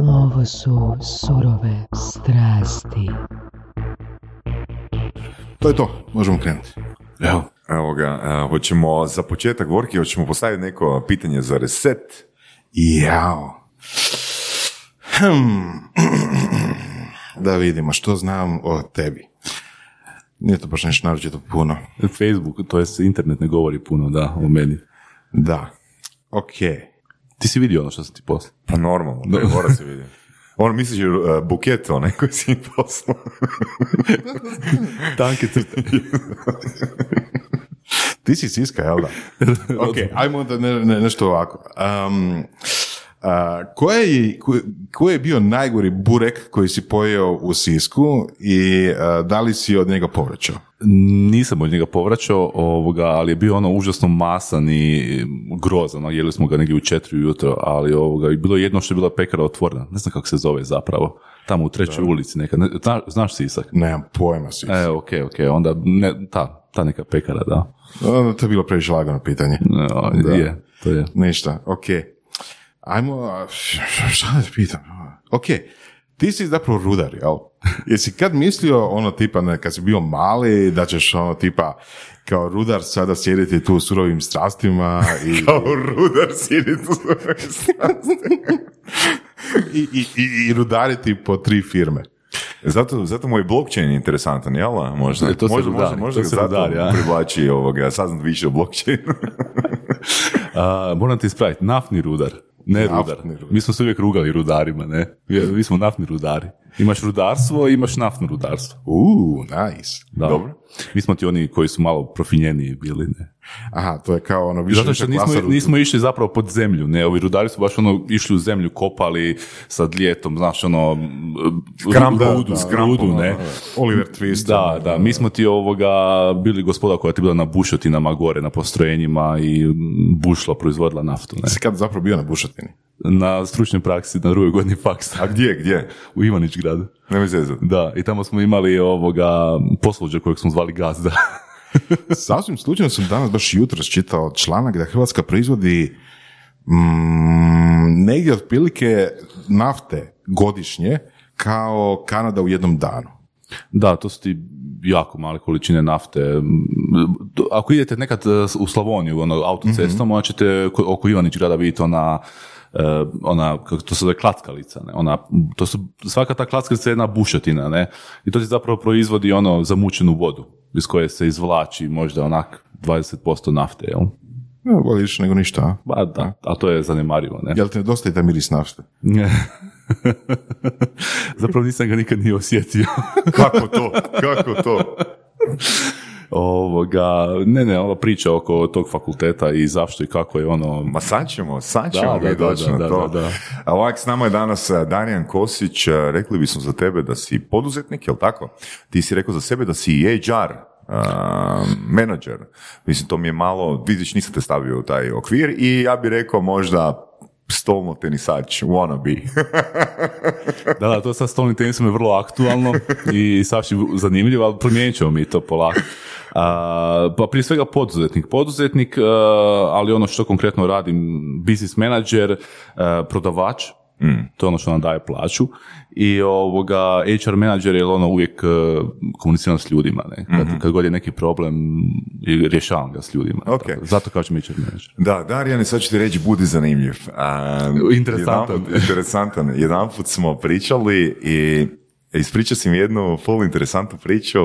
Ovo su surove strasti. To je to, možemo krenuti. Evo. Evo ga, e, hoćemo za početak Vorki, hoćemo postaviti neko pitanje za reset. Jao. Hmm. Da vidimo što znam o tebi. Nije to baš nešto naročito puno. Facebook, to jest internet ne govori puno, da, o meni. Da. Ok. Ti si vidio ono što sam ti poslao? Pa normalno, da. mora se vidjeti. Ono misliš uh, buket onaj koji si im poslao. Tanke crte. Ti si siska, jel da? ok, ajmo da ne, ne, nešto ovako. Um, ko, je, ko, je bio najgori burek koji si pojeo u Sisku i da li si od njega povraćao? Nisam od njega povraćao, ovoga, ali je bio ono užasno masan i grozan. Jeli smo ga negdje u četiri ujutro, ali ovoga, i bilo jedno što je bila pekara otvorena. Ne znam kako se zove zapravo. Tamo u trećoj ulici neka. Ne, znaš Sisak? Nemam pojma Sisak. E, ok, ok. Onda ne, ta, ta neka pekara, da. to je bilo previše lagano pitanje. da. Je, to je. Ništa, ok. Ajmo, šta da pitam? Ok, ti si zapravo rudar, jel? Jesi kad mislio ono tipa, ne, kad si bio mali, da ćeš ono tipa kao rudar sada sjediti tu u surovim strastima i... kao rudar sjediti u surovim strastima. I, i, i, i rudariti po tri firme. Zato, zato moj blockchain je interesantan, jel? Možda, e, to možda, rudari, možda, možda to se rudari, ja. privlači ovoga, saznat više o blockchainu. uh, moram ti ispraviti, naftni rudar. Ne rudar. Mi smo se uvijek rugali rudarima, ne? Mi smo naftni rudari. Imaš rudarstvo i imaš naftno rudarstvo. Uuu, nice. Da. Dobro. Mi smo ti oni koji su malo profinjeniji bili, ne? Aha, to je kao ono više Zato što nismo, nismo išli zapravo pod zemlju, ne, ovi rudari su baš ono išli u zemlju, kopali sa ljetom, znaš, ono, Skram, rudu, rudu, ne. Oliver Twist. Da, da, mi smo ti ovoga bili gospoda koja ti bila na bušotinama gore, na postrojenjima i bušla, proizvodila naftu, ne. Si kad zapravo bio na bušotini? Na stručnoj praksi, na drugoj godini faksa. A gdje, gdje? U Ivanić gradu. Ne mi Da, i tamo smo imali ovoga posluđa kojeg smo zvali gazda. Sasvim slučajno sam danas baš jutro čitao članak da Hrvatska proizvodi mm, negdje otprilike nafte godišnje kao Kanada u jednom danu. Da, to su ti jako male količine nafte. Ako idete nekad u Slavoniju, ono, autocestom, mm-hmm. onda ćete oko Ivanić grada vidjeti ona ona, kako to se zove, klackalica, ne? Ona, to su, svaka ta klackalica je jedna bušotina, ne? I to ti zapravo proizvodi ono zamučenu vodu, iz koje se izvlači možda onak 20% nafte, jel? Ja, bolje više nego ništa, a? Ba, da, a to je zanemarivo, ne? Jel te dosta i ta miris nafte? Zapravo nisam ga nikad nije osjetio. Kako to? Kako to? Ovoga, ne, ne, ova priča oko tog fakulteta i zašto i kako je ono... Ma sad ćemo, sad ćemo da, to. Da, da. Ovak, s nama je danas eh, Darijan Kosić, eh, rekli bismo za tebe da si poduzetnik, jel tako? Ti si rekao za sebe da si HR, Uh, menadžer. Mislim, to mi je malo, vidiš, nisam te stavio u taj okvir i ja bih rekao možda stolno tenisač, wannabe. da, da, to sa stolnim tenisom je vrlo aktualno i sasvim zanimljivo, ali promijenit ćemo mi to polako. pa prije svega poduzetnik. Poduzetnik, ali ono što konkretno radim, business manager, prodavač, Mm. To je ono što nam daje plaću. I ovoga, HR manager je ono uvijek uh, komuniciram s ljudima. Ne? Kad, mm kad god je neki problem, rješavam ga s ljudima. Okay. Zato kažem HR manager. Da, Darijan, sad ću ti reći, budi zanimljiv. interesantan. Jedan, interesantan. Jedan put smo pričali i Ispričao si mi jednu full interesantnu priču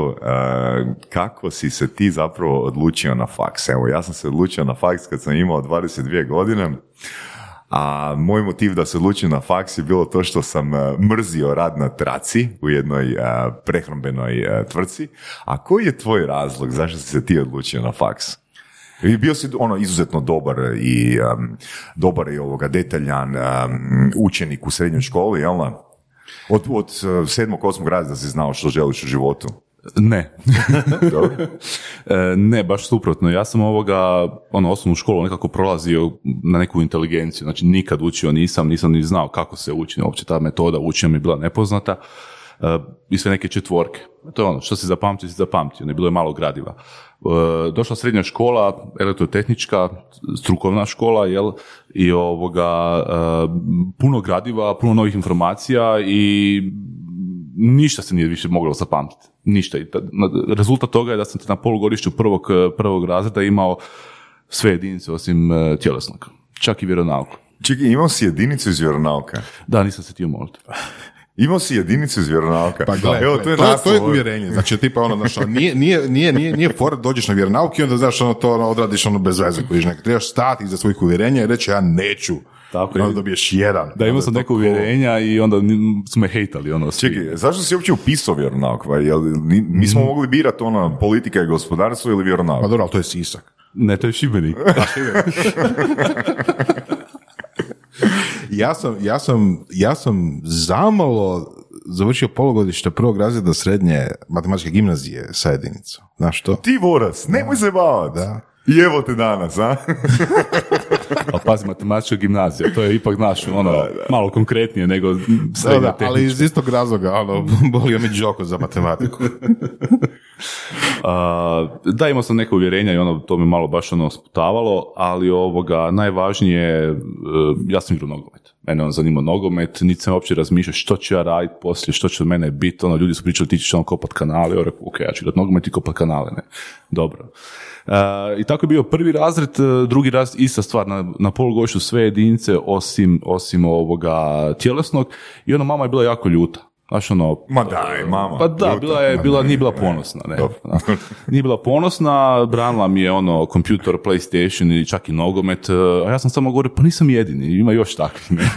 kako si se ti zapravo odlučio na faks. Evo, ja sam se odlučio na faks kad sam imao 22 godine, a moj motiv da se odlučim na faks je bilo to što sam mrzio rad na traci u jednoj prehrambenoj tvrci. A koji je tvoj razlog zašto si se ti odlučio na faks? I bio si ono izuzetno dobar i dobar i ovoga detaljan učenik u srednjoj školi, jel' od, od sedmog, osmog razreda si znao što želiš u životu? Ne. E, ne, baš suprotno. Ja sam ovoga, ono, osnovnu školu nekako prolazio na neku inteligenciju. Znači, nikad učio nisam, nisam ni znao kako se uči. Uopće ta metoda učenja mi je bila nepoznata. e, i sve neke četvorke. To je ono, što si zapamtio, si zapamtio, ne bilo je malo gradiva. E, došla srednja škola, elektrotehnička, strukovna škola, jel, i ovoga, puno gradiva, puno novih informacija i ništa se nije više moglo zapamtiti. Ništa. I ta- na- rezultat toga je da sam na polugodištu prvog, prvog razreda imao sve jedinice osim e, tjelesnog. Čak i vjeronauku. Čekaj, imao si jedinicu iz vjeronauka. Da, nisam se htio moliti. Imao si jedinicu iz vjeronauka. Pa gle, Evo, to je, to, to je uvjerenje. Znači, tipa ono, znaš, ono, nije, nije, nije, nije, nije fora da dođeš na vjeronauk i onda, znaš, ono, to ono, odradiš ono bez veze kojiš nek. Trebaš stati iza svojih uvjerenja i reći ja neću. Tako onda dobiješ jedan. Da, imao sam neko uvjerenja i onda su me hejtali. Ono, svi. Čekaj, zašto si uopće upisao vjeronauk? Pa, jel, mi smo mogli birati ono, politika i gospodarstvo ili vjeronauk. Pa dobro, ali to je sisak. Ne, to je Šibenik. Ja sam, ja sam, ja sam zamalo završio polugodište prvog razreda srednje matematičke gimnazije sa jedinicom. Znaš to? Ti vorac, nemoj se bavati. Da. I evo te danas, a? Ali pazi, matematička gimnazija, to je ipak naš, ono, malo konkretnije nego Da, srednja da, ali iz istog razloga, ono, bolio mi džoko za matematiku. A, da, imao sam neke uvjerenja i ono, to me malo baš ono sputavalo, ali ovoga, najvažnije, je, e, ja sam igrao nogomet. Mene on zanima nogomet, niti sam uopće razmišljao što ću ja raditi poslije, što će od mene biti, ono, ljudi su pričali ti ćeš ono kopat kanale, ja rekao, ok, ja ću igrati nogomet i kopat kanale, ne, dobro. I tako je bio prvi razred, e, drugi razred, ista stvar, na, na polugodištu sve jedinice osim, osim ovoga tjelesnog i ono, mama je bila jako ljuta. Znaš, ono, Ma daj, mama. pa da, bila je, bila, nije bila ponosna, ne. Nije bila ponosna, branila mi je ono, kompjuter, PlayStation i čak i nogomet, e, a ja sam samo govorio, pa nisam jedini, ima još takvih, ne.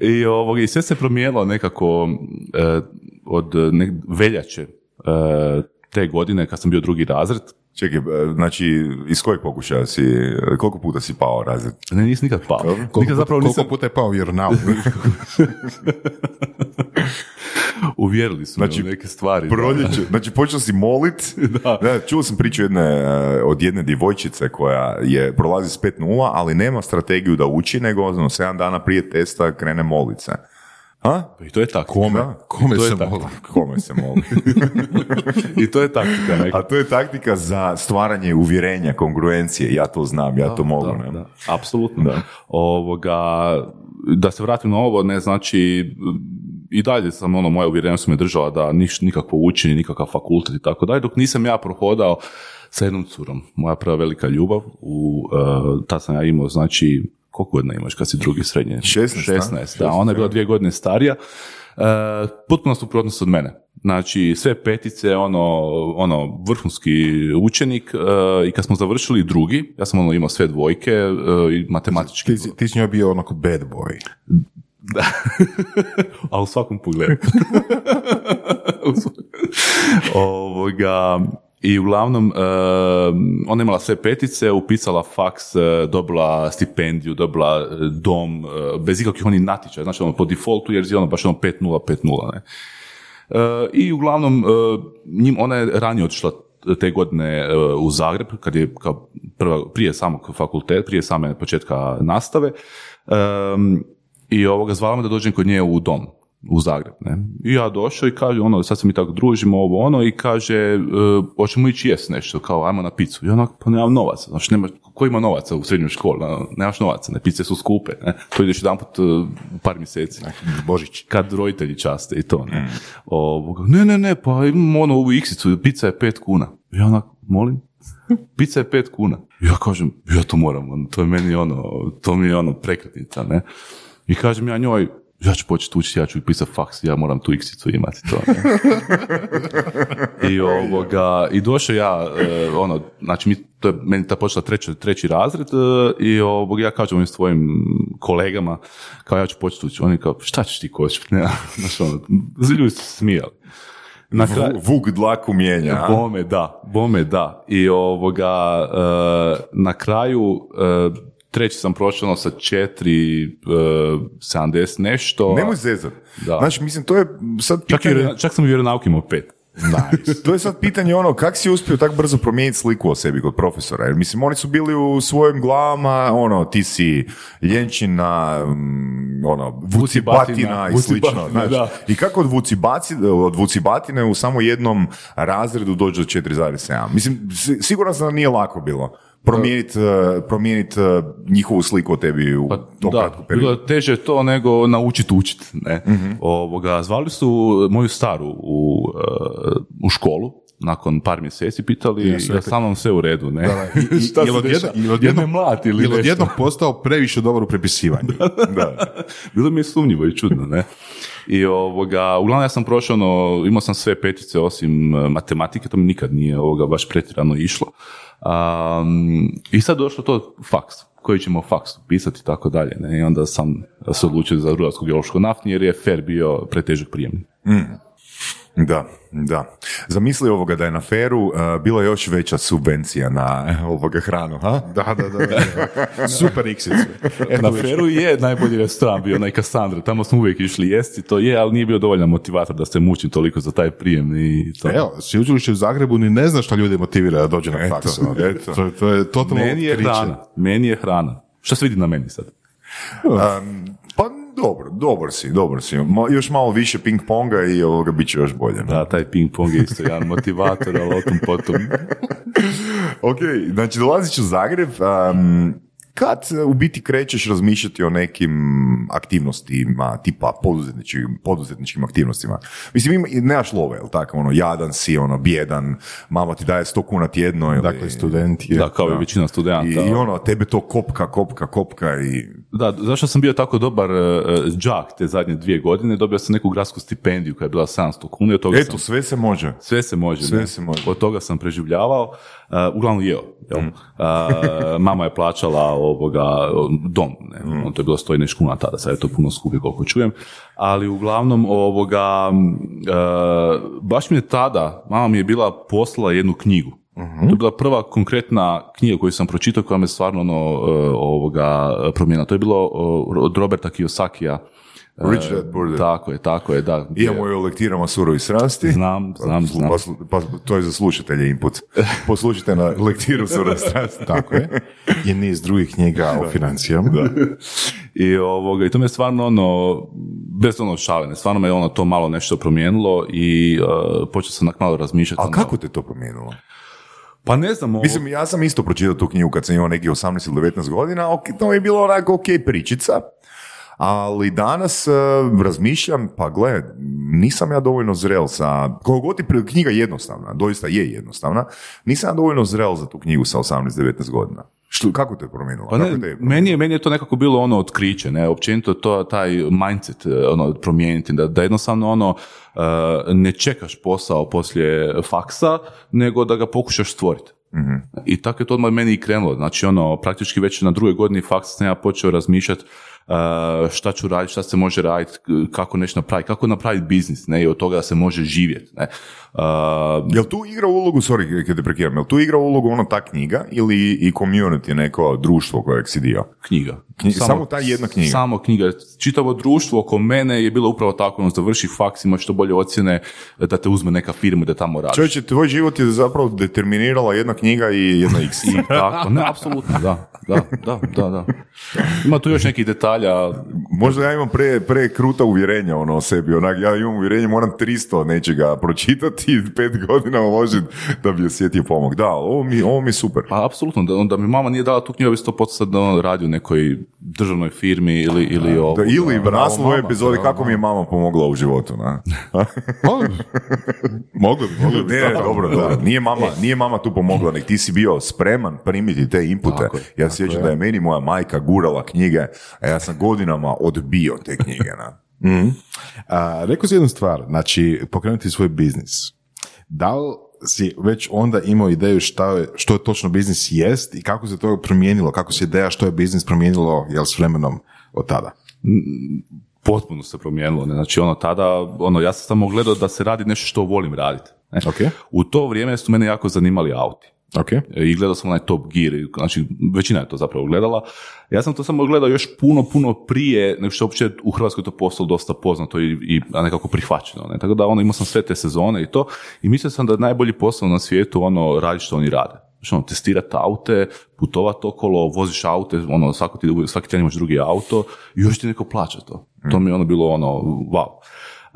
I, ovoga, I sve se promijenilo nekako e, od nek, veljače te godine, kad sam bio drugi razred, Čekaj, e, znači, iz kojeg pokušaja si, koliko puta si pao razred? ne, nisam nikad pao. Koliko, Nikad zapravo koliko nisam, puta je pao vjeronauk? uvjerili su me Znači, u neke stvari. da. Proljeće, znači počeo si molit, da. čuo sam priču jedne, e, od jedne djevojčice koja je prolazi s 5.0, ali nema strategiju da uči, nego ono, 7 dana prije testa krene molit se. A? I to je tako. Kome? Da. Kome se moli? Kome se moli? I to je taktika neka. A to je taktika za stvaranje uvjerenja, kongruencije. Ja to znam, ja to mogu. Da, ne? da, apsolutno. Da. Ovoga, da se vratim na ovo, ne znači i dalje sam ono, moja uvjerenja su me držala da niš, nikakvo učenje, nikakav fakultet i tako dalje, dok nisam ja prohodao sa jednom curom. Moja prva velika ljubav, u, uh, tad sam ja imao, znači, koliko godina imaš kad si drugi srednje? 16, a? 16, da, ona je bila dvije godine starija. Uh, potpuno suprotnost od mene. Znači, sve petice, ono, ono vrhunski učenik uh, i kad smo završili drugi, ja sam ono imao sve dvojke uh, i matematički. Ti, ti si njoj bio onako bad boy. a u svakom pogledu. Ovoga, I uglavnom, e, ona imala sve petice, upisala faks, e, dobila stipendiju, dobila e, dom, bez ikakvih onih natječaja, znači ono po defaultu, jer je ono baš ono 5-0, 5-0, ne. I uglavnom, njim, ona je ranije otišla te godine u Zagreb, kad je kao prva, prije samog fakulteta, prije same početka nastave, i ovoga zvala me da dođem kod nje u dom u Zagreb, ne. I ja došao i kaže, ono, sad se mi tako družimo, ovo ono, i kaže, e, hoćemo ići jest nešto, kao, ajmo na picu. I onak, pa nemam novaca, znači, nema, ko ima novaca u srednjoj školi, nemaš novaca, ne, pice su skupe, ne, to ideš jedan put u par mjeseci Božić. kad roditelji časte i to, ne. Ovoga, ne, ne, ne, pa imam ono ovu iksicu, pizza je pet kuna. Ja onak, molim? Pizza je pet kuna. Ja kažem, ja to moram, ono, to je meni ono, to mi je ono prekretnica, ne. I kažem ja njoj, ja ću početi učiti, ja ću pisati faks, ja moram tu iksicu imati to. Ne? I ovoga, i došao ja, e, ono, znači mi, to je meni ta počela treći, treći razred e, i ovoga, ja kažem ovim svojim kolegama, kao ja ću početi učiti, oni kao, šta ćeš ti kočiti, ne, znaš, ono, ljudi su smijali. Na kraju, Vu- Vuk dlaku mijenja. a? Bome da, bome da. I ovoga, e, na kraju, treći sam prošao ono sa četiri, e, 70 nešto. Nemoj zezat. Da. Znači, mislim, to je sad čak, i, pitanje... vjeron- čak sam i vjeronauk imao pet. Nice. To je sad pitanje ono, kak si uspio tako brzo promijeniti sliku o sebi kod profesora? Jer mislim, oni su bili u svojim glavama, ono, ti si ljenčina, mm, ono, vucibatina i Vucibatina, slično. Znaš, da. I kako od, vucibaci, od vucibatine u samo jednom razredu dođe do 4,7? Mislim, si- siguran sam da nije lako bilo promijeniti promijenit, eh, njihovu sliku o tebi u tom Da, bilo periodu. je teže to nego naučiti učit. Ne? Ovoga, zvali su moju staru u, e, u školu nakon par mjeseci pitali Jesu da rekli- sa mnom sve u redu, ne? I, Šta jel dešava? jel mlati ili jel nešto? odjednom postao previše dobar u prepisivanju. Da. Bilo mi je sumnjivo i čudno, ne? I ovoga, uglavnom ja sam prošao, ono, imao sam sve petice osim matematike, to mi nikad nije ovoga baš pretjerano išlo. Am, I sad došlo to faks, koji ćemo faks pisati i tako dalje, ne? I onda sam se odlučio za rudarsko geološko naftni jer je fer bio pretežak prijemni. Da, da. Zamisli ovoga da je na feru uh, bila još veća subvencija na eh, ovoga hranu, ha? Da, da, da. da. Super iksice. Na Feru je najbolji restoran bio onaj Kassandra, tamo smo uvijek išli jesti, to je, ali nije bio dovoljan motivator da se mučim toliko za taj prijem i to. Evo, sveučilište u Zagrebu ni ne zna šta ljudi motivira da dođe na Eto, faks. ono. eto. To, to je totalno Meni je hrana, meni je hrana. Šta se vidi na meni sad? Um, dobro, dobar si, dobar si. Ma, još malo više ping ponga i ovoga bit će još bolje. Da, taj ping pong je isto jedan motivator, ali o tom potom. Ok, znači dolazit u Zagreb, um, kad e, u biti krećeš razmišljati o nekim aktivnostima, tipa poduzetničkim, poduzetničkim aktivnostima? Mislim, ima, nemaš love, jel tako, ono, jadan si, ono, bjedan, mama ti daje 100 kuna tjedno, ili, Dakle, student je. Da, kao i većina i, studenta. i ono, tebe to kopka, kopka, kopka i... Da, zašto sam bio tako dobar uh, džak te zadnje dvije godine, dobio sam neku gradsku stipendiju koja je bila 700 kuna i od toga Eto, sam, sve se može. sve se može. Sve ne? se može. Od toga sam preživljavao, uh, uglavnom jeo. Jel? Mm. Uh, mama je plaćala ovoga dom, ne? Mm. On to je bilo stoji nešto kuna tada, sad je to puno skuplje koliko čujem, ali uglavnom ovoga, uh, baš mi je tada, mama mi je bila poslala jednu knjigu. Mhm. To je bila prva konkretna knjiga koju sam pročitao koja me stvarno ono, uh, ovoga promijenila. To je bilo od Roberta Kiyosakija. Uh, Rich Dad Poor Dad. Tako je, tako je, da. Imamo je u lektirama surovi srasti. Znam, znam, znam. Pa, pa, to je za slušatelje input. Poslušajte na lektiru surovi strasti. Tako je. I niz drugih knjiga o financijama. I, ovoga, I to me stvarno ono, bez ono šalene, stvarno me ono to malo nešto promijenilo i uh, počeo sam malo razmišljati. A kako te to promijenilo? Pa ne znam, ovo, Mislim, ja sam isto pročitao tu knjigu kad sam imao nekih 18 ili 19 godina, ok, to mi je bilo onako ok pričica, ali danas eh, razmišljam, pa gle, nisam ja dovoljno zrel sa, koliko god je knjiga jednostavna, doista je jednostavna, nisam ja dovoljno zrel za tu knjigu sa 18-19 godina. Što, kako te je promijenilo? Pa Kako te je meni, je, meni je to nekako bilo ono otkriće, ne, općenito to, taj mindset e, ono, promijeniti, da, da jednostavno ono, e, ne čekaš posao poslije faksa, nego da ga pokušaš stvoriti. I tako je to odmah meni i krenulo, znači ono, praktički već na drugoj godini faksa sam ja počeo razmišljati e, šta ću raditi, šta se može raditi, kako nešto napraviti, kako napraviti biznis, ne, i od toga se može živjeti, ne. E, Jel tu igra ulogu, sorry kad te prekidam, jel tu igra ulogu ono ta knjiga ili i community, neko društvo kojeg si dio? knjiga. Knji- samo ta jedna knjiga? Samo knjiga. Čitavo društvo oko mene je bilo upravo tako, ono, završi faks, imaš što bolje ocjene, da te uzme neka firma da tamo radiš. Čovječe, tvoj život je zapravo determinirala jedna knjiga i jedna x. I tako, ne, apsolutno, da, da, da, da, da. Ima tu još nekih detalja, Možda ja imam pre, pre kruta uvjerenja ono o sebi, onak, ja imam uvjerenje, moram 300 nečega pročitati i pet godina uložiti da bi osjetio pomog. Da, ovo mi, ovo mi je super. pa apsolutno, da, onda mi mama nije dala tu knjigu, bi sto sad da on radi u nekoj državnoj firmi ili, ili ovo. Da, ili bravo, naslov ove mama, epizode bravo, kako mi je mama pomogla u životu. Na? Mogli bi, mogli bi. Ne, dobro, dobro. Nije mama, nije mama tu pomogla, nek ti si bio spreman primiti te inpute. Tako ja se sjećam da je meni moja majka gurala knjige, a ja sam godinama odbio te knjige. Na. A, rekao si jednu stvar, znači pokrenuti svoj biznis. Da li si već onda imao ideju šta je, što je točno biznis jest i kako se to promijenilo, kako se ideja što je biznis promijenilo jel, s vremenom od tada? potpuno se promijenilo. Ne? Znači ono tada, ono, ja sam samo gledao da se radi nešto što volim raditi. Ne? Ok. U to vrijeme su mene jako zanimali auti. Ok. i gledao sam onaj Top Gear, znači većina je to zapravo gledala. Ja sam to samo gledao još puno, puno prije nego što uopće u Hrvatskoj to postalo dosta poznato i, i nekako prihvaćeno. Ne? Tako da ono, imao sam sve te sezone i to i mislio sam da je najbolji posao na svijetu ono radi što oni rade. Znači ono, testirati aute, putovati okolo, voziš aute, ono, svaki, ti, svaki tjedan imaš drugi auto i još ti neko plaća to. To mi je ono bilo ono, wow.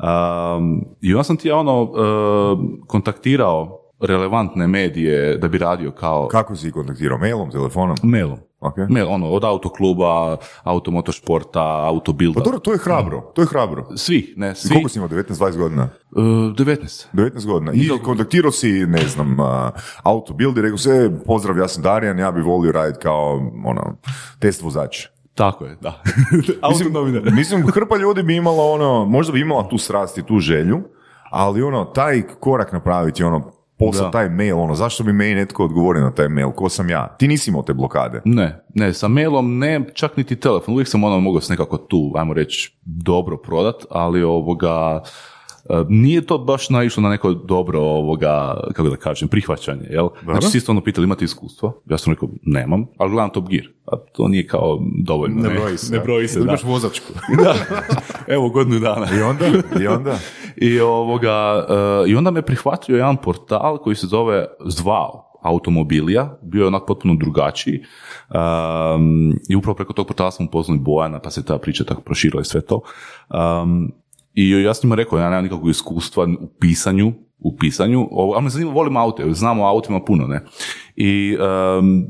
Um, I onda sam ti ja ono uh, kontaktirao relevantne medije da bi radio kao Kako si kontaktirao? Mailom, telefonom? mailom. Ok. Mail, ono, od autokluba, automotošporta, autobilda. Pa dobro, to je hrabro, to je hrabro. Svi, ne, I svi. koliko si imao, 19-20 godina? Uh, 19. 19 godina. I kontaktirao si, ne znam, uh, autobuild i rekao se, pozdrav, ja sam Darijan, ja bi volio raditi kao, ono, test vozač. Tako je, da. Mislim, mislim, hrpa ljudi bi imala ono, možda bi imala tu strast i tu želju, ali ono, taj korak napraviti, ono, poslati Da. taj mail, ono, zašto bi meni netko odgovorio na taj mail, ko sam ja? Ti nisi imao te blokade. Ne, ne, sa mailom ne, čak niti telefon. Uvijek sam ono mogao se nekako tu, ajmo reći, dobro prodat, ali ovoga, nije to baš naišlo na neko dobro ovoga, kako da kažem, prihvaćanje, jel? Znači, svi su ono pitali, imate iskustvo? Ja sam rekao, nemam, ali gledam Top Gear. A to nije kao dovoljno. Ne broji se. Ne broji se, da. Imaš vozačku. da. Evo, godinu dana. I onda? I onda? I, ovoga, e, I onda me prihvatio jedan portal koji se zove Zvao automobilija, bio je onak potpuno drugačiji um, i upravo preko tog portala sam upoznao i Bojana, pa se ta priča tako proširila i sve to. Um, I ja sam njima rekao, ja nemam nikakvog iskustva u pisanju, u pisanju, ovo, ali me zanima, volim aute, znamo o autima puno, ne. I um,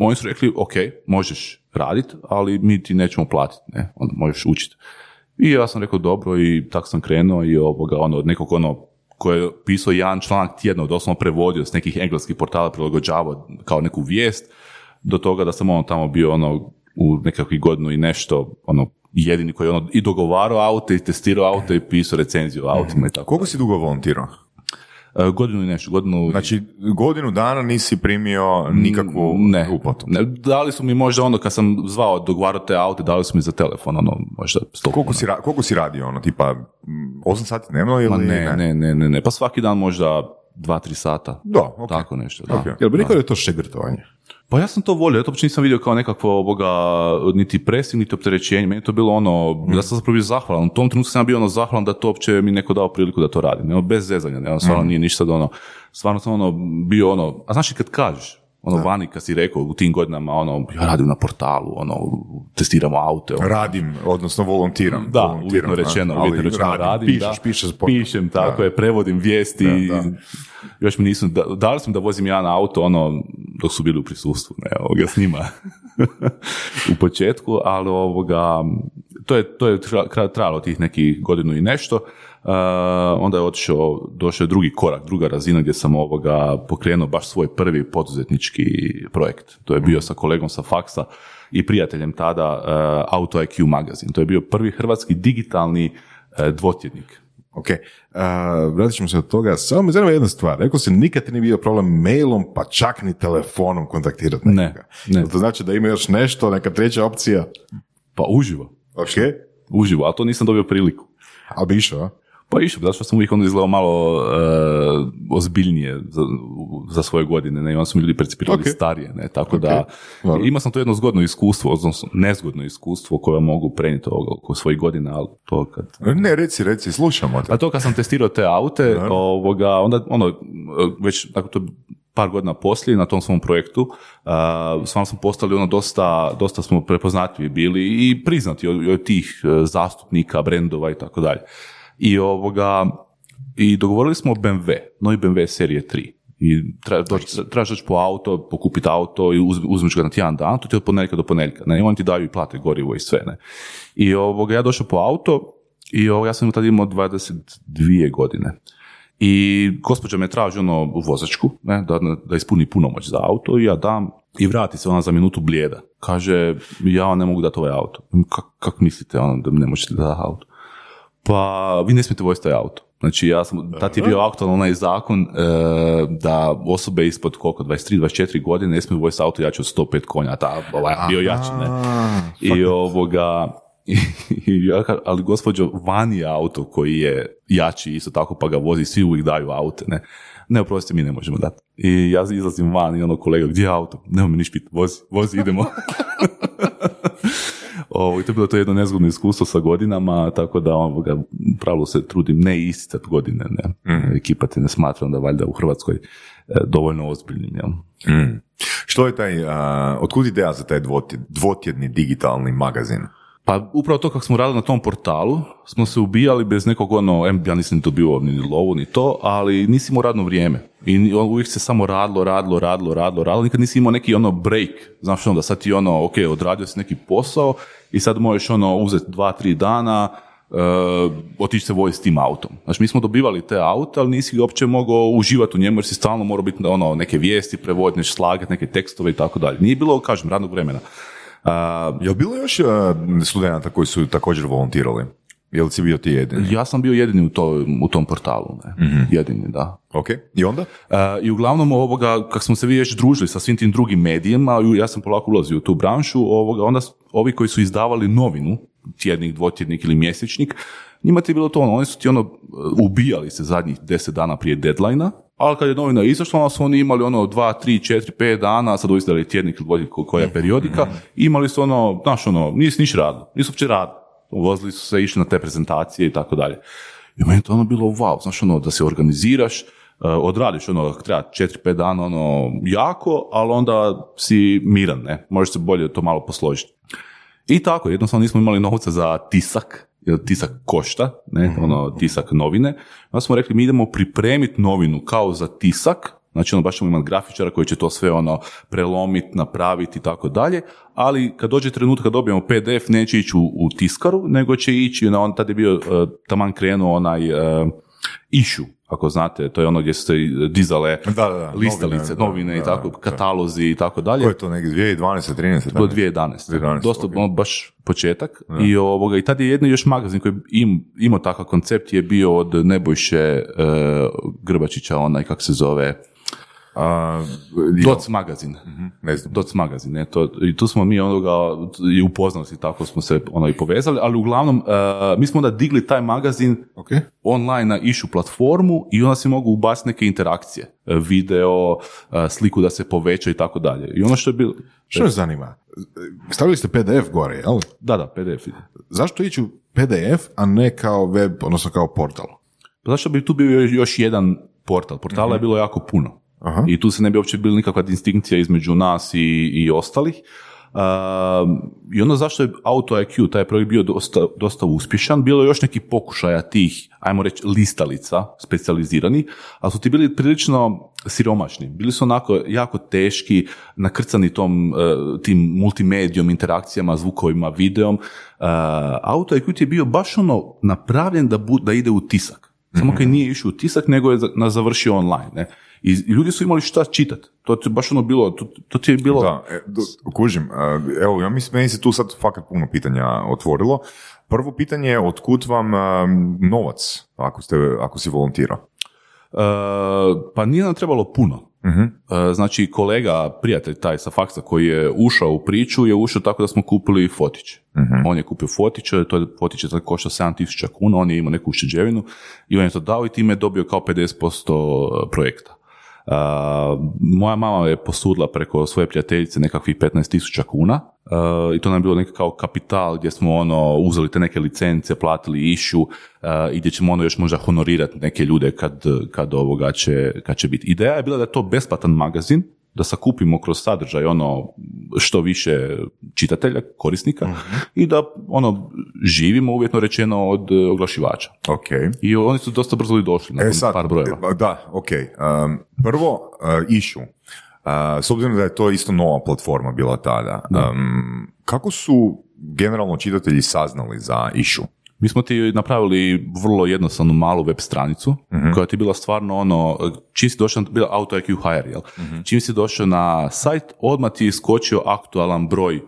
oni su rekli, ok, možeš raditi, ali mi ti nećemo platiti, ne, onda možeš učiti. I ja sam rekao dobro i tako sam krenuo i ovoga, ono, od nekog ono, koji je pisao jedan članak tjedno, doslovno prevodio s nekih engleskih portala, prilagođavao kao neku vijest, do toga da sam ono tamo bio ono u nekakvih godinu i nešto, ono, jedini koji je ono i dogovarao aute i testirao aute i pisao recenziju o autima i tako. Koliko si dugo volontirao? E, godinu i nešto, godinu... Znači, godinu dana nisi primio nikakvu ne, uplatu. ne, dali su mi možda ono kad sam zvao dogovarao te aute, dali su mi za telefon, ono, možda sto Koliko si, ra- koliko si radio, ono, tipa, mm, 8 sati dnevno ili Ma ne, ne, ne, ne, ne, pa svaki dan možda dva, tri sata. Da, ok. Tako nešto, da. Ok. Jel bi rekao da je to šegrtovanje? Pa ja sam to volio, ja to uopće nisam vidio kao nekakvo ovoga, niti presing, niti opterećenje, meni je to bilo ono, ja sam zapravo bio zahvalan, u tom trenutku sam ja bio ono zahvalan da to uopće mi neko dao priliku da to radim, ono, bez zezanja, ne, ono, stvarno nije ništa da ono, stvarno sam ono bio ono, a znaš i kad kažeš, ono vani kad si rekao u tim godinama, ono, ja radim na portalu, ono, testiramo aute, ono, Radim, odnosno volontiram. da, volontiram, uvjetno rečeno, ali uvjetno rečeno radim, pišeš, da, pišeš pišem, tako Da. je, prevodim vijesti, Da, da. još mi nisu, da, dali su mi da vozim jedan auto, ono, dok su bili u prisustvu, ne, ovoga, s njima, u početku, ali ovoga, to je, to je tra- trajalo tih nekih godinu i nešto, onda je otišao, došao je drugi korak, druga razina gdje sam ovoga pokrenuo baš svoj prvi poduzetnički projekt. To je bio sa kolegom sa faksa i prijateljem tada uh, Auto IQ magazin. To je bio prvi hrvatski digitalni uh, dvotjednik. Ok, uh, vratit ćemo se od toga. Samo me zanima jedna stvar. Rekao si, nikad ti nije bio problem mailom, pa čak ni telefonom kontaktirati Ne, nekoga. ne. Jel To znači da ima još nešto, neka treća opcija. Pa uživo, Ok, uživo, ali to nisam dobio priliku. ali bi išao, a? Pa išao, zato što sam uvijek onda izgledao malo uh, ozbiljnije za, za svoje godine, ne, onda su mi ljudi percipirali Ok. starije, ne, tako da Dobro. imao sam to jedno zgodno iskustvo, odnosno nezgodno iskustvo koje mogu prenijeti ovoga oko svojih godina, ali to kad... Ne, reci, reci, slušamo te. A to kad sam testirao te aute, ovoga, onda ono, već dakle, to par godina poslije na tom svom projektu, uh, stvarno smo postali ono dosta, dosta smo prepoznatljivi bili i priznati od, od tih uh, zastupnika, brendova i tako dalje. I ovoga, i dogovorili smo BMW, novi BMW serije 3. I trebaš doći po auto, pokupiti auto i uz, uzmeš ga na tjedan dan, to ti je od ponedjeljka do ponedjeljka. Ne, i oni ti daju i plate gorivo i sve. Ne. I ovoga, ja došao po auto i ovo, ja sam tada imao 22 godine. I gospođa me traži ono vozačku, ne, da, da ispuni punomoć za auto i ja dam i vrati se ona za minutu blijeda. Kaže, ja ne mogu dati ovaj auto. Kak, kak mislite ono, da ne možete dati auto? Pa vi ne smijete voziti taj auto. Znači ja sam, tad je bio aktualan onaj zakon e, da osobe ispod koliko, 23-24 godine ne smiju voziti auto jače od 105 konja, ta, ovaj, bio jači, ne. I ovoga, i, i ali gospođo, vani je auto koji je jači isto tako pa ga vozi, svi uvijek daju aute, ne. Ne, oprosti, mi ne možemo dati. I ja izlazim van i ono kolega, gdje je auto? Nemo mi niš pit, vozi, vozi, idemo. Ovo, I to je bilo to jedno nezgodno iskustvo sa godinama, tako da ovoga, u pravilu se trudim ne isticati godine. Ne. Mhm. Ekipa te ne smatra da valjda u Hrvatskoj e, dovoljno ozbiljnim. Jel? Mm. Što je taj, a, otkud ideja za taj dvotje- dvotjedni digitalni magazin? Pa upravo to kako smo radili na tom portalu, smo se ubijali bez nekog ono, em, ja nisam dobio ni lovu ni to, ali nisi imao radno vrijeme. I uvijek se samo radilo, radilo, radilo, radilo, radilo, nikad nisi imao neki ono break, znaš ono da sad ti ono, ok, odradio si neki posao i sad možeš ono uzeti dva, tri dana, uh, otići se voziti s tim autom. Znači, mi smo dobivali te aute, ali nisi uopće mogao uživati u njemu jer si stalno morao biti ono, neke vijesti prevoditi, nešto slagati, neke tekstove i tako dalje. Nije bilo, kažem, radnog vremena. Uh, Je bilo još a, studenata koji su također volontirali? Je li si bio ti jedini? Ja sam bio jedini u, to, u tom portalu, ne. jedini, da. Ok, i onda? E, I uglavnom ovoga, kak smo se vi već družili sa svim tim drugim medijima, ja sam polako ulazio u tu branšu, ovoga, onda ovi koji su izdavali novinu, tjednik, dvotjednik ili mjesečnik, njima ti je bilo to ono, oni su ti ono, ubijali se zadnjih deset dana prije deadline ali kad je novina izašla, onda su oni imali ono dva, tri, četiri, pet dana, sad je tjednik ili dvotjednik koja je periodika, imali su ono, znaš ono, nisu niš radili, nisu uopće radili. Vozili su se, išli na te prezentacije i tako dalje. I meni je to ono bilo wow, znaš ono, da se organiziraš, uh, odradiš ono, treba 4-5 dana ono jako, ali onda si miran, ne, možeš se bolje to malo posložiti. I tako, jednostavno nismo imali novca za tisak, jer tisak košta, ne, ono, tisak novine. Onda smo rekli, mi idemo pripremiti novinu kao za tisak, znači ono, baš ćemo imati grafičara koji će to sve ono prelomiti, napraviti i tako dalje, ali kad dođe trenutak kad dobijemo PDF, neće ići u, u tiskaru, nego će ići, na on, tad je bio, uh, taman krenuo onaj uh, issue, ako znate, to je ono gdje su se dizale Da, da, da, listalice, novine, novine, da, i tako, da. katalozi i tako dalje. Ko je to negdje, 2012. 13. Bilo tako? 2011. 2011, Dosta, ok. ono, baš početak. I, ovoga, I tad je jedni još magazin koji im, imao takav koncept je bio od Nebojše e, Grbačića, onaj, kako se zove, A, Doc magazin. ne znam. Doc magazin, ne, to, i tu smo mi onoga i upoznali se, tako smo se ono i povezali, ali uglavnom, e, mi smo onda digli taj magazin Ok. online na išu platformu i onda se mogu ubaciti neke interakcije, E, video, e, sliku da se poveća i tako dalje. I ono što je bilo, Što me zanima? Stavili ste PDF gore, jel? da, da, PDF ide. Zašto ići u PDF, a ne kao web, odnosno kao portal? Pa zašto bi tu bio još jedan portal? Portala je bilo jako puno. Aha. I tu se ne bi uopće bila nikakva distinkcija između nas i, i ostalih. Um, I onda zašto je Auto IQ, taj projekt bio dosta, dosta uspješan, bilo je još neki pokušaja tih, ajmo reći, listalica, specijalizirani, ali su ti bili prilično siromašni. Bili su onako jako teški, nakrcani tom, uh, tim multimedijom, interakcijama, zvukovima, videom. Uh, Auto IQ ti je bio baš ono napravljen da, bu, da ide u tisak. Samo kad nije išao u tisak, nego je na završio online. Ne? I ljudi su imali šta čitati. To ti je baš ono bilo, to, to ti je bilo... Da, e, do- kužim. Evo, ja mislim, meni se tu sad fakat puno pitanja otvorilo. Prvo pitanje je otkud vam novac ako, ste, ako si volontirao? E, pa nije nam trebalo puno. Mhm. E, znači, kolega, prijatelj taj sa faksa koji je ušao u priču, je ušao tako da smo kupili fotić. Mhm. On je kupio fotiće, to je fotiće tad košta 7000 kuna, on je imao neku ušteđevinu i on je to dao i time je dobio kao 50% projekta. Moja mama je posudila preko svoje prijateljice nekakvih 15.000 kuna i to nam je bilo nekakav kapital gdje smo ono uzeli te neke licence, platili išu i gdje ćemo ono još možda honorirati neke ljude kad, kad ovoga će, kad će biti. Ideja je bila da je to besplatan magazin, da sakupimo kroz sadržaj ono što više čitatelja, korisnika i da ono živimo uvjetno rečeno od e, oglašivača. Ok. I oni su dosta brzo i došli nakon E sad, par brojeva. e, da, ok. Um, prvo, uh, Issue. Uh, s obzirom da je to isto nova platforma bila tada, um, kako su generalno čitatelji saznali za Issue? Mi smo ti napravili vrlo jednostavnu malu web stranicu koja ti je bila stvarno ono, čim si došao, bila Auto IQ Hire, jel? Čim si došao na sajt, odmah ti je iskočio aktualan broj e,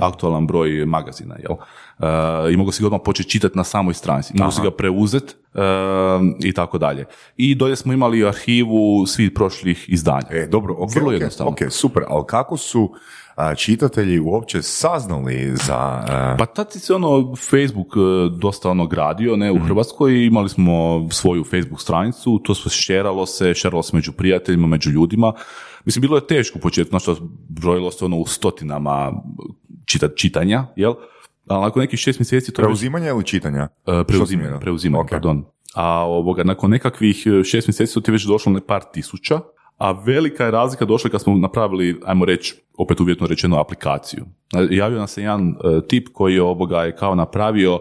aktualan broj magazina, jel? E, I mogu si ga odmah početi čitati na samoj stranici. Mogu si ga preuzeti e, i tako dalje. I dolje smo imali arhivu svih prošlih izdanja. E, dobro, ok, Vrlo ok, jednostavno. ok, super, ali kako su, čitatelji uopće saznali za... a, Pa tad se ono Facebook e, dosta ono gradio ne, u Mhm. Hrvatskoj, imali smo svoju Facebook stranicu, to se šeralo se, šeralo se među prijateljima, među ljudima. Mislim, bilo je teško u početku, znači brojilo se ono u stotinama čita, čitanja, jel? Ali nakon nekih šest mjeseci to je već- preuzimanje ili čitanja? E, Što si preuzimanje, mijenio? preuzimanje, Ok. pardon. A ovoga, nakon nekakvih e, šest mjeseci su ti već došlo na par tisuća, a velika je razlika došla kad smo napravili, ajmo reći, opet uvjetno rečeno, aplikaciju. E, Javio nam se jedan e, tip koji je, ovoga, je kao napravio e,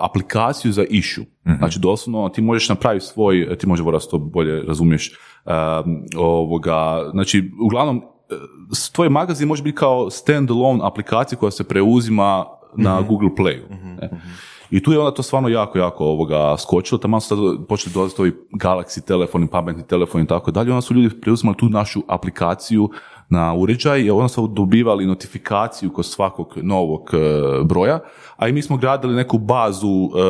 aplikaciju za išu. Znači, doslovno, ti možeš napraviti svoj, ti možda Voras to bolje razumiješ, e, ovoga, znači, uglavnom, e, tvoj magazin može biti kao stand-alone aplikacija koja se preuzima na Google Playu. ne. I tu je onda to stvarno jako, jako ovoga skočilo, tamo su sad počeli dolaziti ovi Galaxy telefoni, pametni telefoni i tako dalje, onda su ljudi preuzimali tu našu aplikaciju na uređaj i onda su dobivali notifikaciju kod svakog novog e, broja, a i mi smo gradili neku bazu, e,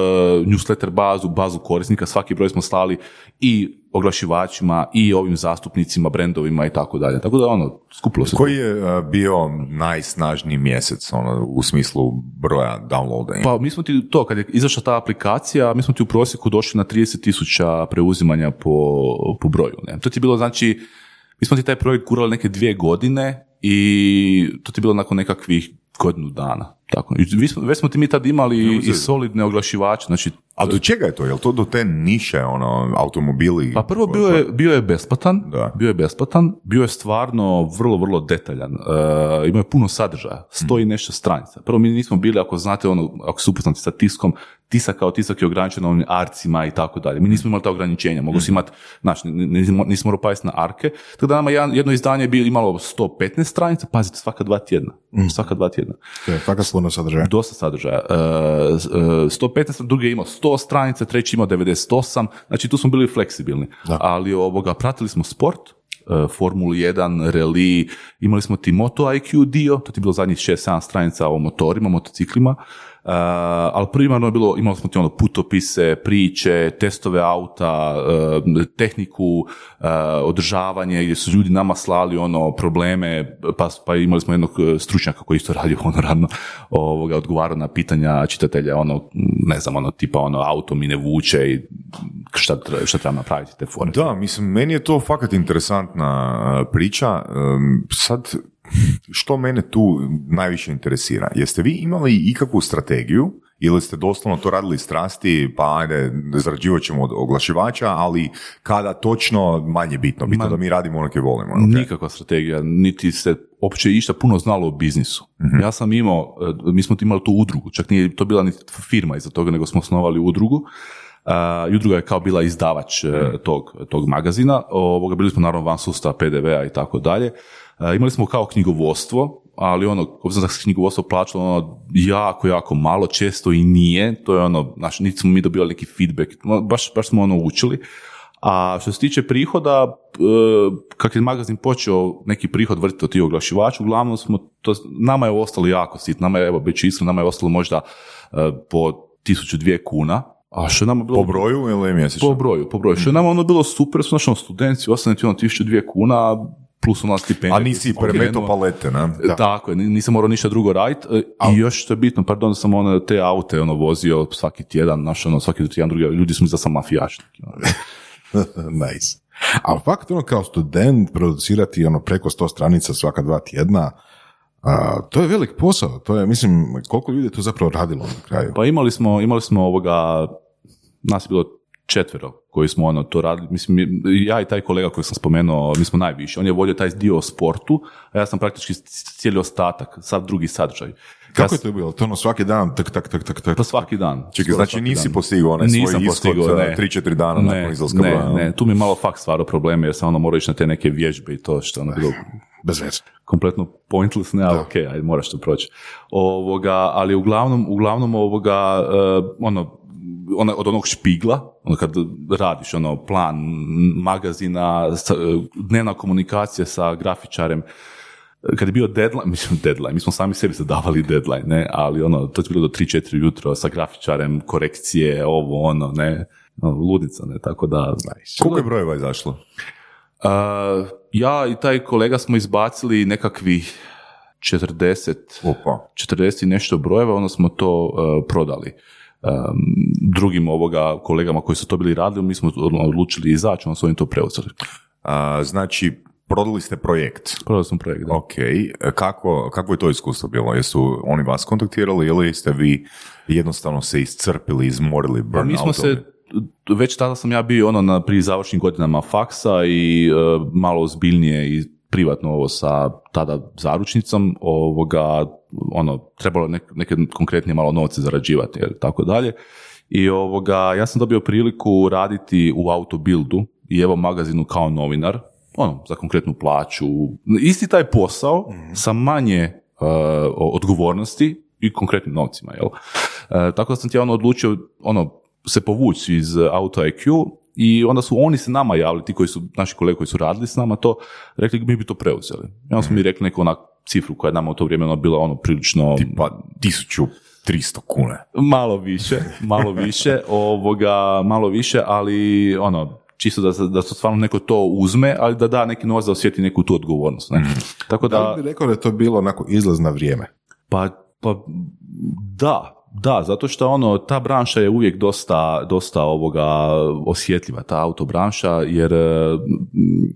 newsletter bazu, bazu korisnika, svaki broj smo slali i oglašivačima i ovim zastupnicima, brendovima i tako dalje. Tako da ono, skupilo se. Koji je a, bio najsnažniji mjesec ono, u smislu broja downloada? Pa mi smo ti to, kad je izašla ta aplikacija, mi smo ti u prosjeku došli na 30 tisuća preuzimanja po, po broju. Ne? To ti je bilo znači, mi smo ti taj projekt gurali neke dvije godine i to ti je bilo nakon nekakvih godinu dana. Tako. I vi smo, već smo ti mi tad imali i solidne oglašivače, znači A do čega je to? Je li to do te niše, ono, automobili? Pa prvo bio je, bio je besplatan, Da. bio je besplatan, bio je stvarno vrlo, vrlo detaljan, uh, imao je puno sadržaja, stoji nešto stranica. Prvo mi nismo bili, ako znate, ono, ako su upoznati sa tiskom, tisak kao tisak je ograničen ovim arcima i tako dalje. Mi nismo imali ta ograničenja, mogu si imati, znači, nismo, nismo na arke, tako da nama jedno izdanje je bilo, imalo 115 stranica, pazite, svaka dva tjedna, svaka dva tjedna. To je puno sadržaja. Dosta sadržaja. E, s- e, 115, drugi je imao 100 stranica, treći imao 98, znači tu smo bili fleksibilni. Ali ovoga, pratili smo sport, e, Formulu 1, reli, imali smo ti Moto IQ dio, to ti je bilo zadnjih 6-7 stranica o motorima, motociklima, E, ali primarno je bilo, imali smo ti ono putopise, priče, testove auta, e, tehniku, e, održavanje, gdje su ljudi nama slali ono probleme, pa, pa imali smo jednog stručnjaka koji isto radio honorarno, ovoga, odgovarao na pitanja čitatelja, ono, ne znam, ono, tipa ono, auto mi ne vuče i šta, šta treba napraviti te fore. Da, mislim, meni je to fakat interesantna priča. Em, sad, što mene tu najviše interesira? Jeste vi imali ikakvu strategiju ili ste doslovno to radili strasti, pa ajde, zarađivat ćemo od oglašivača, ali kada točno, manje bitno, bitno Ma- da mi radimo ono koje volimo. ok? Nikakva strategija, niti se uopće išta puno znalo o biznisu. Ja sam imao, e, mi smo imali tu udrugu, čak nije to bila ni firma iza toga, nego smo osnovali udrugu. Uh, udruga je kao bila izdavač e, tog, tog magazina, ovoga, bili smo naravno van sustava PDV-a i tako dalje. E, imali smo kao knjigovodstvo, ali ono, obzirom da se knjigovodstvo plaćalo ono jako, jako malo, često i nije, to je ono, znaš, niti smo mi dobivali neki feedback, baš, baš smo ono učili. A što se tiče prihoda, e, kak je magazin počeo neki prihod vrtiti od tih oglašivača, uglavnom smo, to, nama je ostalo jako sit, nama je, evo, već iskreno, nama je ostalo možda e, po tisuću dvije kuna, a što je nama bilo... Po broju ili mjesečno? Po broju, po broju. Što je nama ono bilo super, su naši ono studenti, ostane ti ono tisuću dvije kuna, plus ona stipendija. A nisi premeto palete, ne? Da. Tako je, nisam morao ništa drugo raditi. E, I još što je bitno, pardon, sam ono, te aute ono, vozio svaki tjedan, naš, ono, svaki tjedan drugi, ljudi su mi za sam mafijaš. ono. nice. Ali fakt, ono, kao student producirati ono preko 100 stranica svaka dva tjedna, a, to je velik posao. To je, mislim, koliko ljudi je tu zapravo radilo na kraju? Pa imali smo, imali smo ovoga, nas je bilo četvero koji smo ono to radili, mislim, ja i taj kolega koji sam spomenuo, mi smo najviše, on je vodio taj dio o sportu, a ja sam praktički cijeli ostatak, sav drugi sadržaj. Kako ja, je to bilo? To ono svaki dan, tak, tak, tak, tak, tak. Pa svaki dan. Čekaj, znači nisi dan. postigao onaj Nisam svoj ishod postigao, uh, ne. 3-4 dana ne, nakon izlaska ne, broja, ne, tu mi je malo fakt stvarao probleme jer sam ono morao ići na te neke vježbe i to što ono bilo Bez veze. kompletno pointless, ne, ali ok, ajde, moraš to proći. Ovoga, ali uglavnom, uglavnom ovoga, eh, ono, ona, od onog špigla, ono kad radiš ono plan magazina, sa- dnevna komunikacija sa grafičarem, kad je bio deadline, mislim deadline, mi smo sami sebi zadavali deadline, ne, ali ono, to je bilo do 3-4 jutro sa grafičarem, korekcije, ovo, ono, ne, ono, ludica, ne, tako da... Koliko je brojeva izašlo? Uh, ja i taj kolega smo izbacili nekakvih 40, Opa. 40 i nešto brojeva, onda smo to e, prodali. Um, drugim ovoga kolegama koji su to bili radili, mi smo odlučili izaći, onda su oni to preuzeli. A, znači, prodali ste projekt. Prodali smo projekt, da. Ok, kako, kako je to iskustvo bilo? Jesu oni vas kontaktirali ili ste vi jednostavno se iscrpili, izmorili, burn mi smo se, već tada sam ja bio ono na pri završnim godinama faksa i e, malo ozbiljnije i privatno ovo sa tada zaručnicom, ovoga, ono, trebalo je nek- neke konkretnije malo novce zarađivati, jer tako dalje. I ovoga, ja sam dobio priliku raditi u autobildu i evo magazinu kao novinar, ono, za konkretnu plaću. Isti taj posao sa manje e, odgovornosti i konkretnim novcima, jel? E, tako da sam ti ono odlučio, ono, se povući iz Auto IQ i onda su oni se nama javili, ti koji su, naši kolege koji su radili s nama to, rekli mi bi to preuzeli. I onda smo mi rekli neku onak cifru koja je nama u to vrijeme ono bila ono prilično... Pa 1300 kune. Malo više, malo više, ovoga, malo više, ali ono, čisto da, da se stvarno neko to uzme, ali da da neki novac da osjeti neku tu odgovornost. Ne? Tako Da da, li bi rekao da je to bilo onako izlaz na vrijeme? pa, pa da, da, zato što ono, ta branša je uvijek dosta, dosta ovoga osjetljiva, ta autobranša, jer e, m,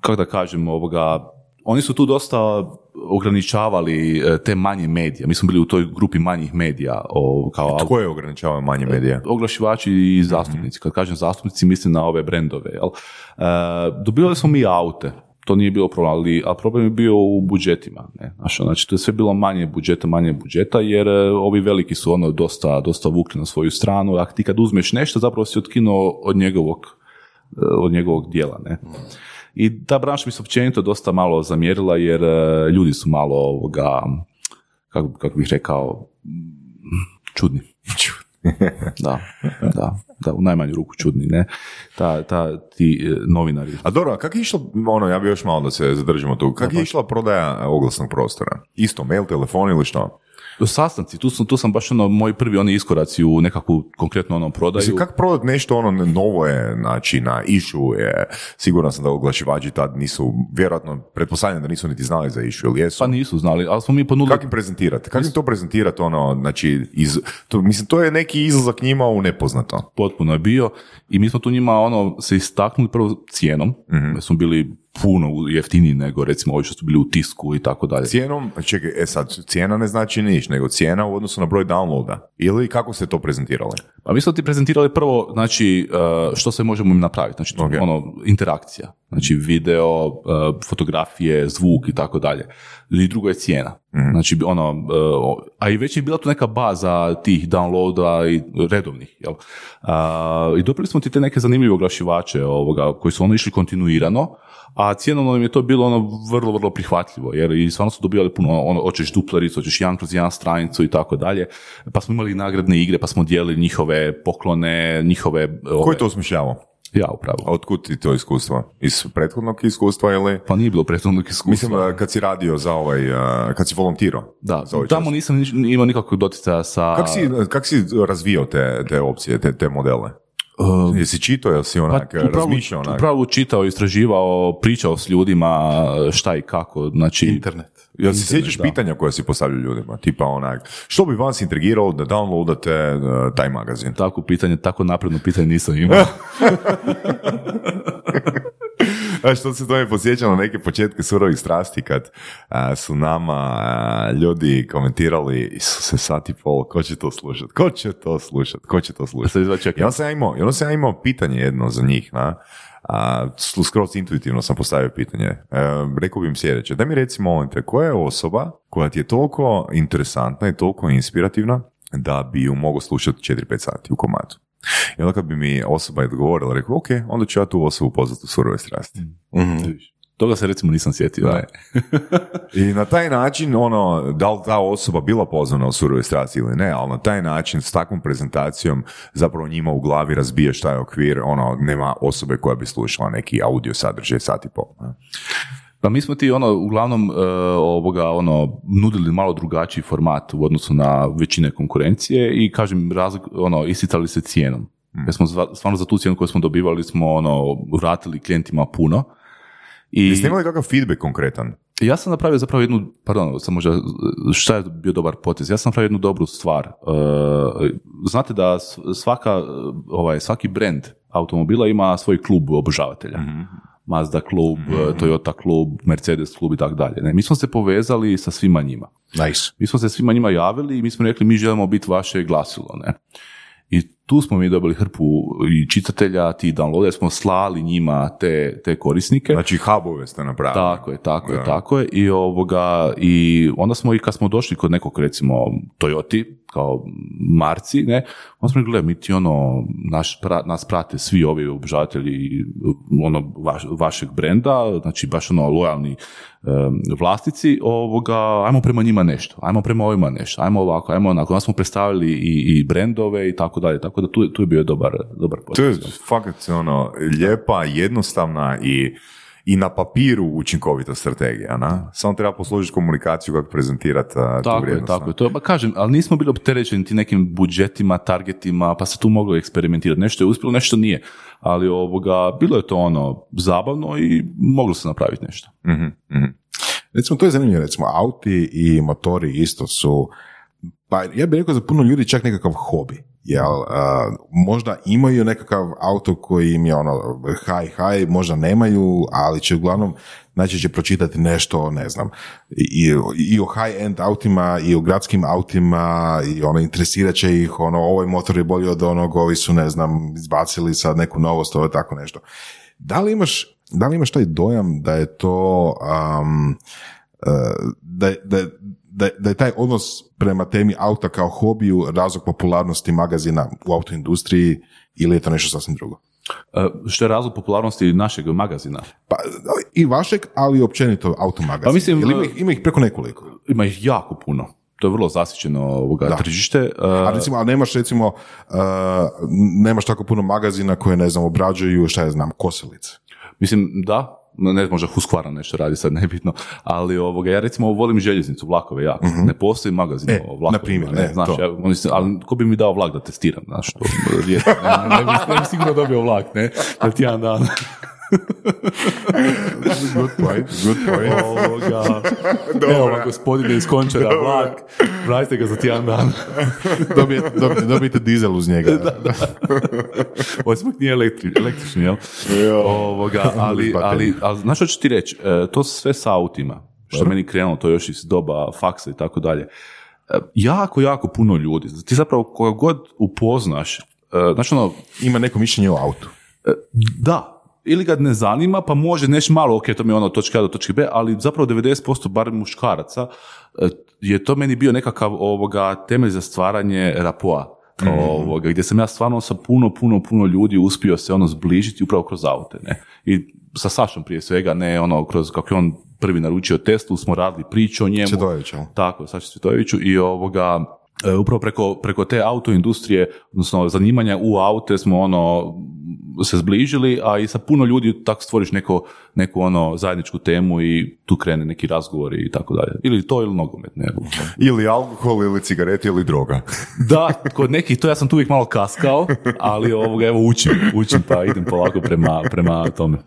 kako da kažem, ovoga, oni su tu dosta ograničavali e, te manje medije. Mi smo bili u toj grupi manjih medija. O, kao Tko je ograničavao manje medija? oglašivači i zastupnici. Kad kažem zastupnici, mislim na ove brendove. Jel? E, dobivali smo mi aute, to nije bilo problem, ali a problem je bio u budžetima. Ne? Znaš, znači, to je sve bilo manje budžeta, manje budžeta, jer e, ovi veliki su ono dosta, dosta vukli na svoju stranu, a ti kad uzmeš nešto, zapravo si otkinuo od njegovog, e, od njegovog dijela. Ne? I ta branša mi se općenito dosta malo zamjerila, jer e, ljudi su malo ovoga, kako, kako bih rekao, čudni. da, da, da, u najmanju ruku čudni, ne. Ta, ta, ti e, novinari. A dobro, a kako je išlo, ono, ja bi još malo da se zadržimo tu, kako je išla prodaja oglasnog prostora? Isto, mail, telefon ili što? Sastanci, tu sam, tu sam baš ono, moji prvi oni iskoraci u nekakvu konkretnu ono prodaju. Mislim, kako prodat nešto ono novo je, znači na išu je, siguran sam da oglašivači tad nisu, vjerojatno, pretpostavljam da nisu niti znali za išu, ili jesu? Pa nisu znali, ali smo mi ponudili... Kako im prezentirati? Kako im to prezentirati ono, znači, iz, to, mislim, to je neki izlazak njima u nepoznato. potpuno je bio i mi smo tu njima ono se istaknuli prvo cijenom, jer smo bili puno jeftiniji nego recimo ovi što su bili u tisku i tako dalje. Cijenom, čekaj, e sad, cijena ne znači niš, nego cijena u odnosu na broj downloada. Ili kako ste to prezentirali? Pa mi smo ti prezentirali prvo, znači, uh, što sve možemo im napraviti, znači, Ok. ono, interakcija, znači, video, uh, fotografije, zvuk i tako dalje. I drugo je cijena. Znači, ono, uh, a i već je bila tu neka baza tih downloada i redovnih, jel? Uh, I dobili smo ti te neke zanimljive oglašivače ovoga, koji su ono išli kontinuirano, a cijenovno im je to bilo ono vrlo, vrlo prihvatljivo, jer i stvarno su dobivali puno, ono, hoćeš duplericu, hoćeš jedan kroz jedan stranicu i tako dalje, pa smo imali nagradne igre, pa smo dijelili njihove poklone, njihove... Ko ove- je to osmišljavao? Ja, upravo. A otkud ti to iskustvo? Iz prethodnog iskustva ili? Pa nije bilo prethodnog iskustva. Mislim, kad si radio za ovaj, kad si volontirao. da, za ovaj tamo čas. nisam imao nikakvog doticaja sa... Kako si, kak si razvijao te, te opcije, te, te modele? Uh, Jesi čitao, jel si pa, onak upravo, razmišljao onak? upravo čitao, istraživao, pričao s ljudima šta i kako, znači... Internet. Jel se sjećaš pitanja koja si postavljao ljudima? Tipa onak, što bi vas intrigiralo da downloadate uh, taj magazin? Tako pitanje, tako napredno pitanje nisam imao. A što se to me posjeća na neke početke surovih strasti kad a, su nama a, ljudi komentirali Isuse sat i pol, ko će to slušat? Ko će to slušat? Ko će to slušat? Izgleda čekam. I onda sam ja imao, sam ja imao pitanje jedno za njih, na, a, skroz intuitivno sam postavio pitanje. E, rekao bi im sljedeće, da mi reci molim te, koja je osoba koja ti je toliko interesantna i toliko inspirativna da bi ju mogao slušati 4-5 sati u komadu? I onda kad bi mi osoba odgovorila, rekao, ok, onda ću ja tu osobu pozvati u surove strasti. Toga se recimo nisam sjetio. ne. I na taj način, ono, da li ta osoba bila pozvana u surove strasti ili ne, ali na taj način, s takvom prezentacijom, zapravo njima u glavi razbiješ taj okvir, ono, nema osobe koja bi slušala neki audio sadržaj sat i pol. ne. Pa mi smo ti ono uglavnom e, ovoga ono nudili malo drugačiji format u odnosu na većine konkurencije i kažem razlik, ono isticali se cijenom. Jer smo zva- stvarno za tu cijenu koju smo dobivali smo ono vratili klijentima puno I Jeste imali kakav feedback konkretan? ja sam napravio zapravo jednu, pardon, sam možda, šta je bio dobar potez? Ja sam napravio jednu dobru stvar. E, znate da svaka, ovaj, svaki brand automobila ima svoj klub obožavatelja. Mazda klub, Toyota klub, Mercedes klub i tako dalje. Ne, mi smo se povezali sa svima njima. Nice. Mi smo se svima njima javili i mi smo rekli mi želimo biti vaše glasilo. Ne? Tu smo mi dobili hrpu i čitatelja, ti downloada, smo slali njima te, te korisnike. Znači, hubove ste napravili. Tako je, tako Da. je, tako je. I, ovoga, I onda smo i kad smo došli kod nekog, recimo, Toyoti, kao marci, ne, onda smo rekli, gle, mi ti ono, naš, pra- nas prate svi ovi obožavatelji ono, vaš- vašeg brenda, znači baš ono, lojalni vlasnici, ovoga, ajmo prema njima nešto, ajmo prema ovima nešto, ajmo ovako, ajmo onako. Onda smo predstavili i, i brendove i tako dalje, tako da tu, tu je bio dobar, dobar To je fakat ono, lijepa, jednostavna i, i na papiru učinkovita strategija, na? Samo treba poslužiti komunikaciju kako prezentirati uh, tu Tako je, vrijednost. tako na. je. To, ba, kažem, ali nismo bili opterećeni ti nekim budžetima, targetima, pa se tu moglo eksperimentirati. Nešto je uspjelo, nešto nije. Ali ovoga, bilo je to ono zabavno i moglo se napraviti nešto. Mhm, mhm. Recimo, to je zanimljivo, recimo, auti i motori isto su, pa ja bih rekao za puno ljudi čak nekakav hobi, jel, a, možda imaju nekakav auto koji im je ono high high, možda nemaju, ali će uglavnom najčešće pročitati nešto, ne znam, i, i o high-end autima, i o gradskim autima, i ono, interesirat će ih, ono, ovaj motor je bolji od onog, ovi su, ne znam, izbacili sad neku novost, ovo tako nešto. Da li imaš, da li imaš taj dojam da je to, um, uh, da, da, da, da je taj odnos prema temi auta kao hobiju razlog popularnosti magazina u autoindustriji ili je to nešto sasvim drugo? E, što je razlog popularnosti našeg magazina? Pa, i vašeg, ali i općenito automagazin. Pa mislim, ima ih, ima ih preko nekoliko. Ima ih jako puno. To je vrlo zasićeno ovoga Da. tržište. E, A recimo, a nemaš recimo, uh, nemaš tako puno magazina koje, ne znam, obrađuju, šta ja znam, kosilice. Mislim, da, ne možda Husqvarna nešto radi sad, nebitno, ali ovoga, ja recimo volim željeznicu, vlakove jako. Ne postoji magazin E, o vlakovima. na primjer, ne, e, znaš, to. ja, se- ali ko bi mi dao vlak da testiram, znaš, to, rijetko, ne, ne, bi, ne bi sigurno dobio vlak, ne, za tjedan dan. Good point, good point. Ovoga, evo gospodine iz Končara, vlak, vratite ga za tjedan dan. Dobijete, dobijete, dizel uz njega. Ovo smuk nije elektri, električni, jel? Ovoga, ali, ali, ali, znaš što ću ti reći? E, to sve sa autima, što je meni krenulo, to još iz doba faksa i tako dalje. E, Jako, jako puno ljudi. Ti zapravo koga god upoznaš, e, znaš ono, Ima neko mišljenje o autu. da, ili ga ne zanima, pa može nešto malo, ok, to mi je ono točka A do točke B, ali zapravo 90% barem muškaraca e, je to meni bio nekakav ovoga temelj za stvaranje rapoa. Ovoga, gdje sam ja stvarno sa puno, puno, puno ljudi uspio se ono zbližiti upravo kroz aute, ne. I sa Sašom prije svega, ne ono kroz kako je on prvi naručio Teslu, smo radili priču o njemu. Cvjetojević, jel? Tako, Saši Cvjetojeviću i ovoga, upravo preko, preko te autoindustrije, odnosno zanimanja u aute smo ono se zbližili, a i sa puno ljudi tako stvoriš neko, neku ono zajedničku temu i tu krene neki razgovori i tako dalje. Ili to ili nogomet, ne. Ili alkohol, ili cigarete, ili droga. Da, kod nekih to ja sam tu uvijek malo kaskao, ali ovoga evo učim, učim pa idem polako prema, prema tome.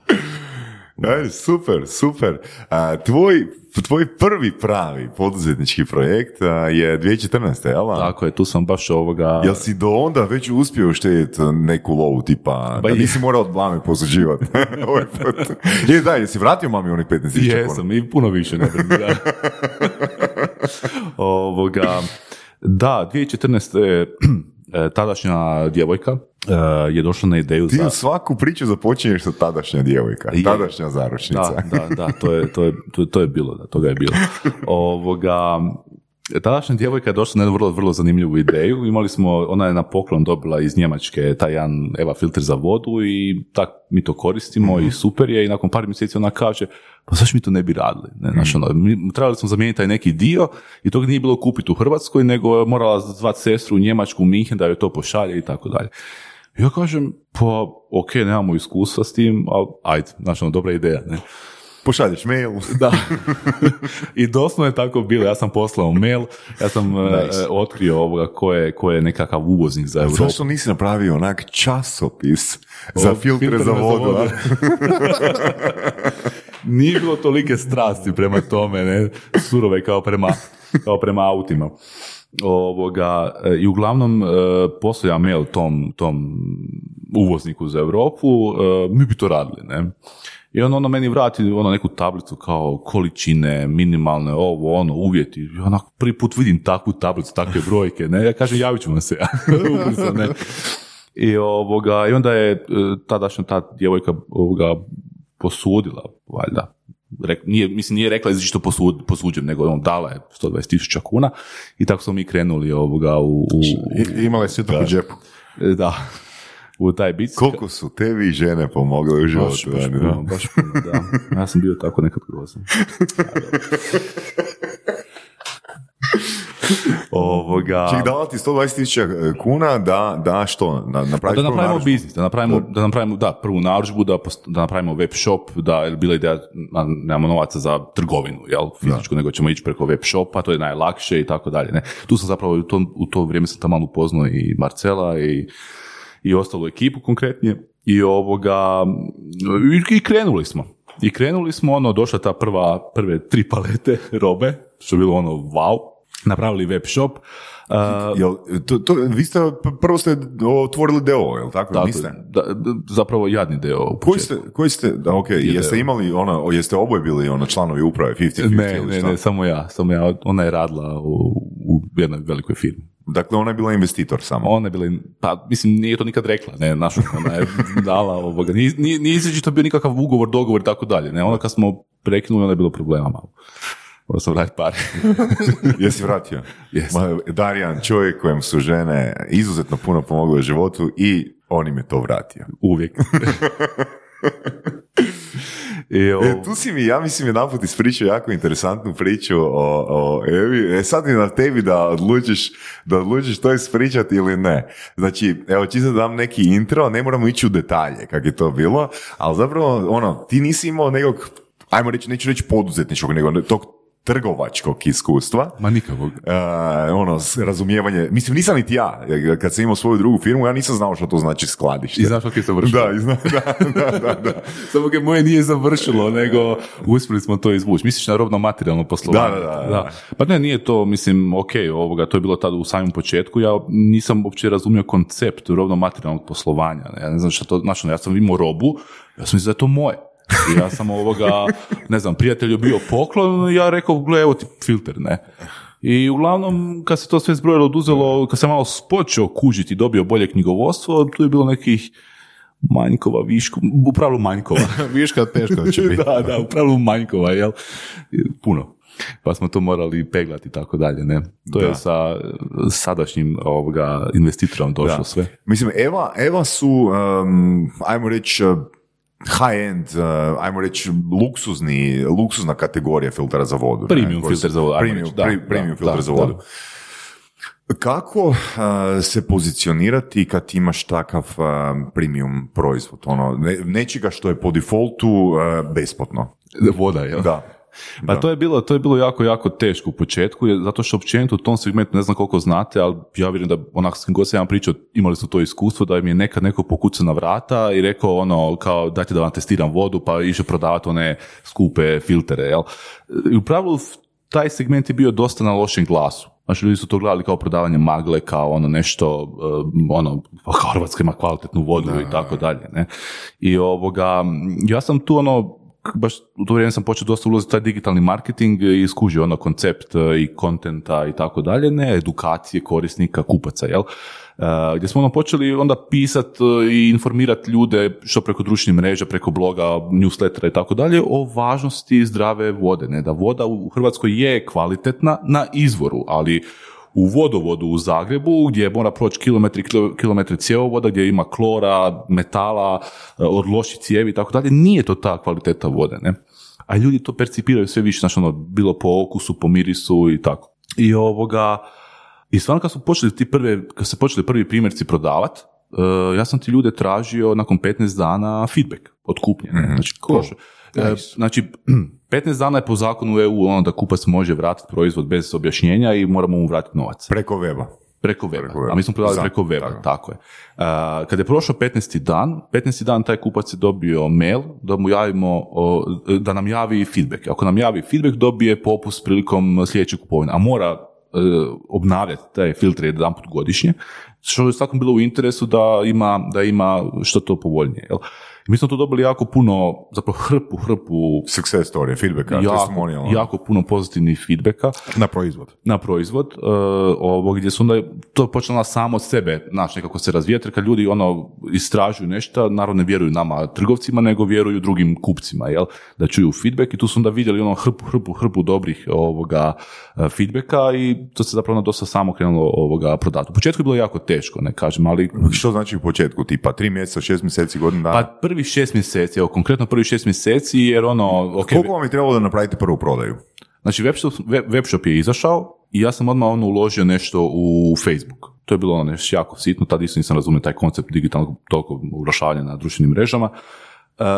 Ajde, super, super. A, tvoj, tvoj prvi pravi poduzetnički projekt a, je 2014. jel? Tako je, tu sam baš ovoga... Jel si do onda već uspio uštedjeti neku lovu tipa, Ba da je. nisi morao od blame posuđivati ovaj? Je, da, jesi vratio mami onih 15 tisuća kuna? Jesam, i puno više ne da. Ovoga, da, 2014. je, e, tadašnja djevojka e, je došla na ideju Ti za... svaku priču započinješ sa tadašnja djevojka, Je. tadašnja zaručnica. Da, da, da, to je, to je, to, to je bilo, da, toga je bilo. Ovoga, tadašnja djevojka je došla na jednu vrlo, vrlo zanimljivu ideju. Imali smo, ona je na poklon dobila iz Njemačke taj jedan Eva filter za vodu i tak mi to koristimo i super je i nakon par mjeseci ona kaže pa zašto mi to ne bi radili? Ne, znaš, ono, mi, trebali smo zamijeniti taj neki dio i tog nije bilo kupiti u Hrvatskoj, nego je morala zvati sestru u Njemačku, u Minhen da joj to pošalje i tako dalje. Ja kažem, pa ok, nemamo iskustva s tim, ali ajde, znaš, ono, dobra ideja, ne. Pošalješ mail. Da. I doslovno je tako bilo. Ja sam poslao mail, ja sam e, Nice. e, otkrio ovoga ko je, ko je nekakav uvoznik za Europu. Zašto nisi napravio onak časopis za O, filtre za vodu? a? Nije bilo tolike strasti prema tome, ne, surove kao prema, kao prema autima. Ovoga, e, I uglavnom e, poslao ja mail tom, tom uvozniku za Europu, mi bi to radili, ne. I on ono meni vrati ono neku tablicu kao količine, minimalne, ovo, ono, uvjeti. I onako prvi put vidim takvu tablicu, takve brojke, ne. Ja kažem, javit ću vam se. Ubrzo, ne. I, ovoga, I onda je e, tadašnja ta djevojka ovoga, posudila, valjda. Rek, nije, mislim, nije rekla što posud, posuđem, nego on dala je 120 tisuća kuna i tako smo mi krenuli ovoga u, u, I, imala je u džepu. u- da, u taj bic. Koliko su tebi žene pomogle u Baš, životu? baš, ne? puno, baš puno, da. Ja sam bio tako nekad grozan. Ovoga... Ček, dala ti 120 tisuća kuna da, da što? Na, napraviš Da napravimo biznis, da napravimo, da napravimo, da, prvu narudžbu, da, da napravimo web shop, da je bila ideja, a, nemamo novaca za trgovinu, jel, fizičku, nego ćemo ići preko web shopa, to je najlakše i tako dalje, ne. Tu sam zapravo, u to, u to vrijeme sam tamo upoznao i Marcela i, i ostalu ekipu konkretnije i ovoga, i, krenuli smo. I krenuli smo, ono, došla ta prva, prve tri palete robe, što je bilo ono, wow, napravili web shop, a, Jel, to, to, vi ste, prvo ste otvorili deo, jel tako? tako, Niste? da, zapravo jadni deo u Koji ste, koji ste, da, ok, jeste imali ono, jeste oboje bili ono članovi uprave 50-50 Ne, ili ne, ne, samo ja, samo ja, ona je radila u, u jednoj velikoj firmi. Dakle, ona je bila investitor samo. Ona je bila, pa mislim, nije to nikad rekla, ne, našu, ona je dala ovoga, nije, nije, nije izričito bio nikakav ugovor, dogovor i tako dalje, ne, onda kad smo prekinuli, onda je bilo problema malo. Morao sam vratiti pare. Jesi vratio? Jesam. Darijan, čovjek kojem su žene izuzetno puno pomogle u životu i on im je to vratio. Uvijek. I, o, E, tu si mi, ja mislim, jedan put ispričao jako interesantnu priču o, o Evi. E, sad je na tebi da odlučiš, da odlučiš to ispričati ili ne. Znači, evo, čisto da dam neki intro, ne moramo ići u detalje kak je to bilo, ali zapravo, ono, ti nisi imao nekog, ajmo reći, neću reći poduzetničkog, nego tog trgovačkog iskustva. ma nikakvog. E, ono, razumijevanje, mislim, nisam niti ja, kad sam imao svoju drugu firmu, ja nisam znao što to znači skladište. I znaš kako je završilo? Da, i zna, da, da, da, da. Samo ga moje nije završilo, nego uspjeli smo to izvući. Misliš na robno materijalno poslovanje? Da, da, da, da. Pa ne, nije to, mislim, ok, ovoga, to je bilo tada u samom početku, ja nisam uopće razumio koncept robno materijalnog poslovanja. Ja ne znam što to, znači, ja sam imao robu, ja sam mislio da je to moje. I ja sam ovoga, ne znam, prijatelju bio poklon, ja rekao, gle, evo ti filter, ne. I uglavnom, kad se to sve zbrojilo, oduzelo, kad sam malo počeo kužiti dobio bolje knjigovodstvo, tu je bilo nekih manjkova, viškova, u pravilu manjkova. Viška teško će biti. da, da, u pravilu manjkova, jel? Puno. Pa smo to morali peglati i tako dalje, ne? To Da. je sa sadašnjim ovoga investitorom došlo Da. sve. Mislim, Eva, Eva su, um, ajmo reći, high-end, uh, ajmo reći, luksuzni, luksuzna kategorija filtera za vodu. Premium filter za vodu, Premium, reći, da, pre- da, premium da, filter za da. vodu. Kako uh, se pozicionirati kad imaš takav uh, premium proizvod? Ono, ne, nečega što je po defaultu uh, besplatno. Voda, jel? Da. Pa Da. to je bilo, to je bilo jako, jako teško u početku, jer- zato što općenito u tom segmentu ne znam koliko znate, ali ja vjerujem da onak s kim god sam ja pričao, imali su to iskustvo da im je nekad neko pokucao na vrata i rekao ono kao dajte da vam testiram vodu pa išao prodavati one skupe filtere, jel? I u pravilu taj segment je bio dosta na lošem glasu. Znači, ljudi su to gledali kao prodavanje magle, kao ono nešto, um, ono, Hrvatska ima kvalitetnu vodu i tako dalje, ne. I ovoga, ja sam tu ono, baš u to vrijeme sam počeo dosta ulaziti taj digitalni marketing i skužio ono koncept e, i kontenta i tako dalje, ne, edukacije korisnika, kupaca, jel? Uh, gdje smo ono počeli onda pisat e, i informirati ljude što preko društvenih mreža, preko bloga, newslettera i tako dalje o važnosti zdrave vode, ne, da voda u Hrvatskoj je kvalitetna na izvoru, ali u vodovodu u Zagrebu gdje mora proći kilometri, kilo- kilometri cjevovoda, gdje ima klora, metala, e, od loših cijevi i tako dalje, nije to ta kvaliteta vode, ne? A ljudi to percipiraju sve više, znači ono, bilo po okusu, po mirisu i tako. I ovoga, i stvarno kad su počeli ti prve, kad se počeli prvi primjerci prodavat, e, ja sam ti ljude tražio nakon 15 dana feedback od kupnje. ne. Znači, prošlo- e, znači, 15 dana je po zakonu EU ono da kupac može vratiti proizvod bez objašnjenja i moramo mu vratiti novac. Preko weba. Preko weba. Preko weba. A mi smo prodali preko weba, tako. tako, je. Uh, kad je prošao 15. dan, 15. dan taj kupac je dobio mail da mu javimo, da nam javi feedback. Ako nam javi feedback, dobije popust prilikom sljedeće kupovine. A mora uh, obnavljati te filtre jedan put godišnje, što je svakom bilo u interesu da ima, da ima što to povoljnije. Jel? Mi smo tu dobili jako puno, zapravo hrpu, hrpu Success story, feedbacka, jako, testimonial. jako puno pozitivnih feedbacka Na proizvod. na proizvod, uh, ovo, gdje su onda to počelo samo od sebe, znaš, nekako se razvijati, jer kad ljudi ono istražuju nešto, naravno ne vjeruju nama trgovcima, nego vjeruju drugim kupcima, jel, da čuju feedback i tu su onda vidjeli ono hrpu, hrpu, hrpu dobrih ovoga uh, feedbacka i to se zapravo ono dosta samo krenulo ovoga prodati. U početku je bilo jako teško, ne kažem, ali Što znači u početku? Tipa tri mjeseca, šest mjeseci, godinu dana? pa prvih šest mjeseci, evo konkretno prvih šest mjeseci, jer ono, ok, Koliko vam je trebalo da napravite prvu prodaju? Znači, webshop, web, webshop je izašao i ja sam odmah ono uložio nešto u Facebook. To je bilo ono nešto jako sitno, tad isto nisam razumio taj koncept digitalnog toliko oglašavanja na društvenim mrežama.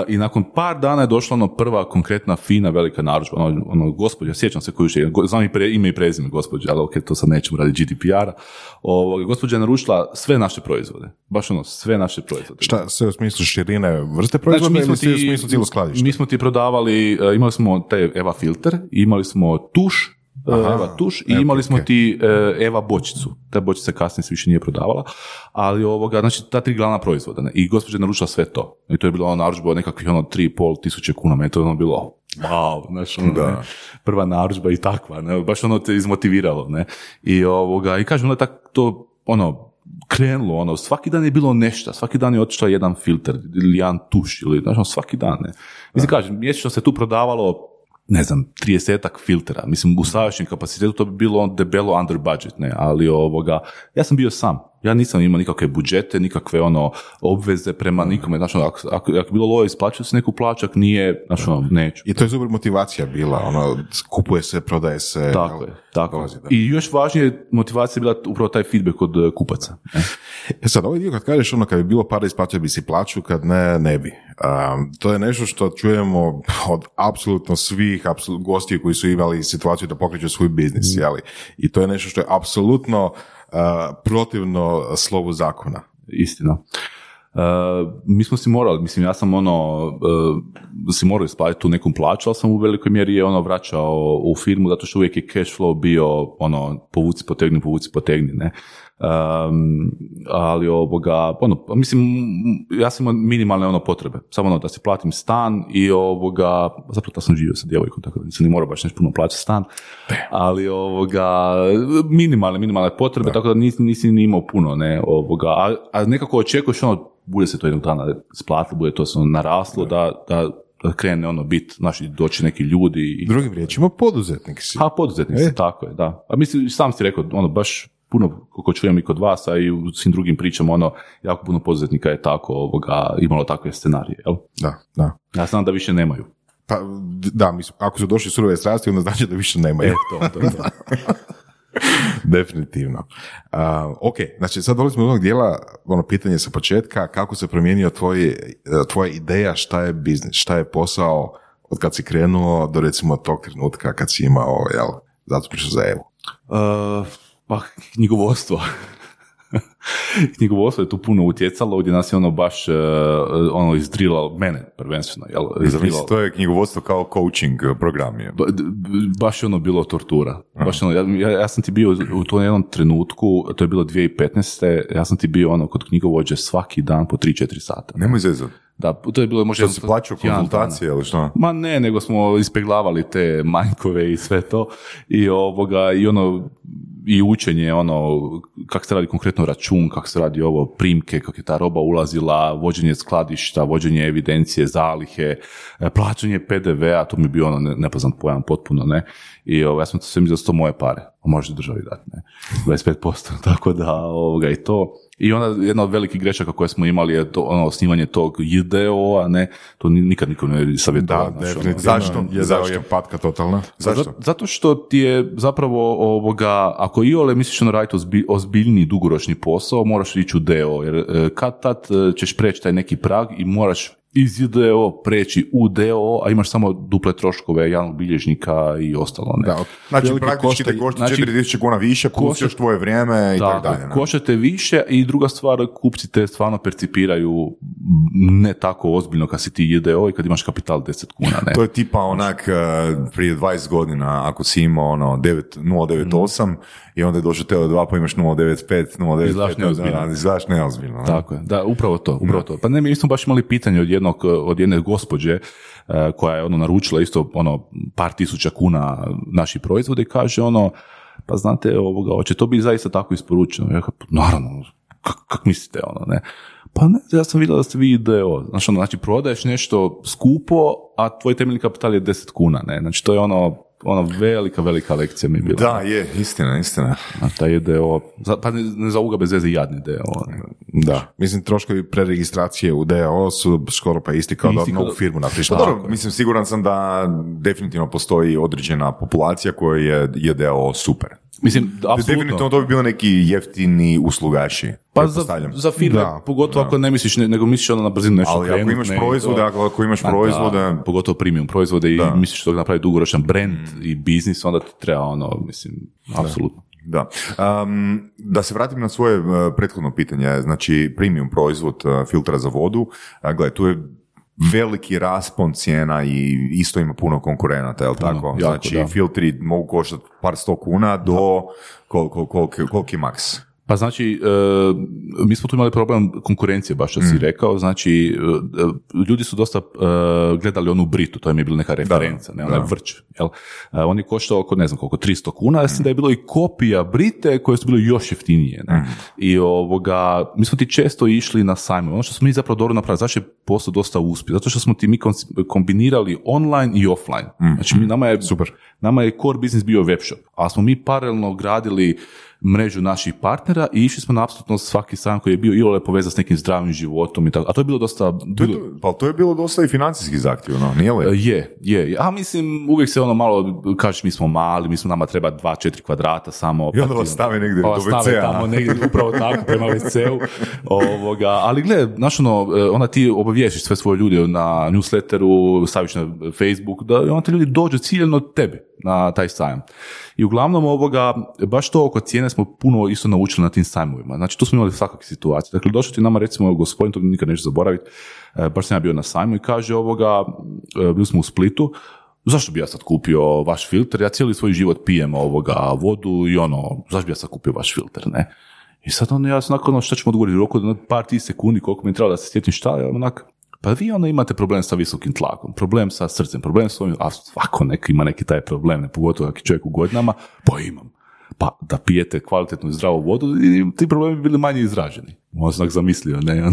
I nakon par dana je došla ono prva konkretna fina velika narudžba, ono, ono gospođa, sjećam se koju je, znam i pre, ime i prezime gospođe, ali ok, to sad nećemo radi GDPR-a. Ovoga, gospođa je naručila sve naše proizvode, baš ono, sve naše proizvode. Šta, sve u smislu širine vrste proizvoda ili sve u smislu cijelo skladište? mi smo ti prodavali, e, imali smo taj Eva filter, imali smo tuš, e, Eva tuš i imali smo ti e, Eva bočicu. Ta bočica kasnije se više nije prodavala, ali ovoga, znači ta tri glavna proizvoda. Ne? I gospođa je naručila sve to. I to je bilo ono narudžba od nekakvih ono 3,5 tisuće kuna. Meni je to ono bilo wow, znaš, ono, Da. ne, prva narudžba i takva, ne, baš ono te izmotiviralo, ne, i ovoga, i kažem, ono tak, to, ono, krenulo, ono, svaki dan je bilo nešto, svaki dan je otišao jedan filter ili jedan tuš ili, ono, svaki dan, ne. Mislim, kažem, mjesečno se tu prodavalo ne znam, 30 filtera. Mislim, u sadašnjem kapacitetu to bi bilo debelo under budget, ne, ali ovoga, ja sam bio sam. Ja nisam imao nikakve budžete, nikakve ono obveze prema nikome. Znači, ono, ako, ako, ako bilo lovo isplaćuje se neku plaću, ako nije, znači, ono, neću. I to je super motivacija bila, ono, kupuje se, prodaje se. Tako je, tako. Dolazi, da. I još važnije motivacija je bila upravo taj feedback od e, kupaca. E sad, ovaj dio kad kažeš ono, kad bi bilo para isplatio bi si plaću, kad ne, ne bi. Um, to je nešto što čujemo od apsolutno svih apsolut, gostiju koji su imali situaciju da pokreću svoj biznis, jeli? I to je nešto što je apsolutno protivno slovu zakona. Istina. E, mi smo si morali, mislim, ja sam ono, e, si morao isplatiti tu neku plaću, ali sam u velikoj mjeri je ono vraćao u firmu, zato što uvijek je cash flow bio ono, povuci, potegni, povuci, potegni, ne. Um, ali ovoga, ono, pa mislim, ja sam imao minimalne ono potrebe, samo ono da si platim stan i ovoga, zapravo da sam živio sa djevojkom, tako da nisam ni morao baš nešto puno plaćati stan, ali ovoga, minimalne, minimalne potrebe, tako da nisi, nisi ni imao puno, ne, ovoga, a, a nekako očekuješ ono, bude se to jednog dana isplatilo, bude to se ono naraslo, da, da, da krene ono bit, znaš, i doći neki ljudi i Drugim riječima, poduzetnik si. a poduzetnik si, E. tako je, da. A mislim, sam si rekao, ono, baš puno, koliko čujem i kod vas, a i u svim drugim pričama, ono, jako puno poduzetnika je tako, ovoga, imalo takve scenarije, jel? Da, da. Ja znam da više nemaju. Pa, da, mislim, ako su došli surove strasti, onda znači da više nemaju. E, to, to, to. Definitivno. Uh, ok, znači sad dolazimo do onog dijela, ono pitanje sa početka, kako se promijenio tvoj, eh, tvoja ideja šta je biznis, šta je posao od kad si krenuo do recimo tog trenutka kad si imao, jel, zato prišao za Evu. Uh, pa, knjigovodstvo. knjigovodstvo je tu puno utjecalo, gdje nas je ono baš uh, ono izdrilalo, mene prvenstveno, jel? Izdrilalo. to je knjigovodstvo kao coaching program je. Ba- baš je ono bilo tortura. Baš ono, ja, ja, sam ti bio u tom jednom trenutku, to je bilo 2015. Ja sam ti bio ono kod knjigovođe svaki dan po 3-4 sata. Nemoj zezat. Da, to je bilo možda... Što si plaćao konzultacije ili što? Ma ne, nego smo ispeglavali te manjkove i sve to i ovoga, i ono, i učenje, ono, kako se radi konkretno račun, kako se radi ovo, primke, kako je ta roba ulazila, vođenje skladišta, vođenje evidencije, zalihe, e, plaćanje PDV-a, to mi je bio ono ne- nepoznat pojam potpuno, ne, i ovo, ja sam to sve mislio da su to moje pare. možeš državi dati, ne, 25%, tako da, ovoga, i to, i onda jedna od velikih grešaka koje smo imali je to, ono, osnivanje tog JDO-a, ne, to ni- nikad niko ne savjetovao. Da, znaš, ono. definitivno. Zašto? Je, Zašto? je patka totalna. Zašto? Zato, što ti je zapravo ovoga, ako i ole misliš ono raditi ozbi, ozbiljni dugoročni posao, moraš ići u DO, jer e, kad tad e, ćeš preći taj neki prag i moraš iz DO preći u DO, a imaš samo duple troškove javnog bilježnika i ostalo. Ne? Da, Znači, praktički te košta- košta znači, 4000 kuna više, plus košta- još tvoje vrijeme i tako dalje. ne? koštate više i druga stvar, kupci te stvarno percipiraju ne tako ozbiljno kad si ti JDO i kad imaš kapital 10 kuna. Ne? To je tipa onak e, prije 20 godina ako si imao ono 9, 098 i onda je došao Tele2 pa imaš 095, 095. Izgledaš neozbiljno. Da, da, izgledaš neozbiljno. ne? Tako je, da, upravo to, upravo to. Pa ne, mi smo baš imali pitanje od jednog, od jedne gospođe e, koja je ono naručila isto ono par tisuća kuna naši proizvode i kaže ono, pa znate, ovoga, hoće to biti zaista tako isporučeno? Ja kažem, "Pa naravno, kak, kak mislite ono, ne? Pa ne, ja sam vidio da ste vi IDO. Znači, ono, znači, prodaješ nešto skupo, a tvoj temeljni kapital je 10 kuna, ne? Znači, to je ono, ono velika, velika lekcija mi je bila. Da, je, istina, istina. A taj za- pa ne, ne zovu ga bez veze jadni DO. ne. Da, mislim troškovi preregistracije u DAO su skoro pa isti kao da Isti kao novu da- firmu napriš. Pa dobro, mislim, siguran sam da definitivno postoji određena populacija koja je JDO super. Mislim, apsolutno. Definitivno to bi bili neki jeftini uslugaši. Pa za, za firme, Da, pogotovo ako ne misliš, ne, nego misliš ono na brzinu nešto Ali ako krenut, imaš ne, i proizvode, to. ako, ako imaš proizvode, da, pogotovo premium proizvode Da. i misliš da napravi dugoročan brand i biznis, onda ti treba ono, mislim, apsolutno. Da. Um, da se vratim na svoje uh, prethodno pitanje, znači premium proizvod uh, filtra za vodu, a gle, tu je veliki raspon cijena i isto ima puno konkurenata, jel tako? jako, znači, da. filtri mogu koštati par sto kuna do kol, kol, koliki, koliki maks? Pa znači, e, mi smo tu imali problem konkurencije, baš što si rekao, znači, e, ljudi su dosta e, gledali onu Britu, to je bila neka referenca, ne, onaj da. vrč, jel? On je koštao oko, ne znam koliko, 300 kuna, mislim da je bilo i kopija Brite koje su bile još jeftinije, ne? I ovoga, mi smo ti često išli na sajmove, ono što smo mi zapravo dobro napravili, zašto je posao dosta uspio, zato što smo ti mi kombinirali online i offline, znači mi, nama je, Super. nama je core business bio webshop, a smo mi paralelno gradili mrežu naših partnera i išli smo na apsolutno svaki sajam koji je bio ili povezan s nekim zdravim životom i tako. A to je bilo dosta... To je, to- pa to je bilo dosta i financijski zahtjevno, nije li? E, Je, je. A mislim, uvijek se ono malo, kažeš mi smo mali, mi smo nama treba 2-4 kvadrata samo. I onda vas stave negdje pa do WC-a. tamo negdje, upravo tako, prema WC-u. Ovoga, ali gle, znaš ono, e, onda ti obaviješiš sve svoje ljude na newsletteru, staviš na Facebook, da onda ti ljudi dođu ciljeno tebi na taj sajam. I uglavnom ovoga, baš to oko cijene smo puno isto naučili na tim sajmovima. Znači tu smo imali svakakve situacije. Dakle, došao ti nama recimo gospodin, to nikad neću zaboraviti, e, baš sam ja bio na sajmu i kaže ovoga, e, bili smo u Splitu, zašto bi ja sad kupio vaš filter, ja cijeli svoj život pijem ovoga vodu i ono, zašto bi ja sad kupio vaš filter, ne? I sad ono, ja sam onako, ono, šta ćemo odgovoriti, u roku par tih sekundi, koliko mi je trebalo da se sjetim šta je, onak, pa vi ono imate problem sa visokim tlakom, problem sa srcem, problem s ovim, a svako neki ima neki taj problem, ne, pogotovo ako je čovjek u godinama, pa imam. Pa da pijete kvalitetnu i zdravu vodu i ti problemi bi bili manje izraženi. On sam zamislio, ne?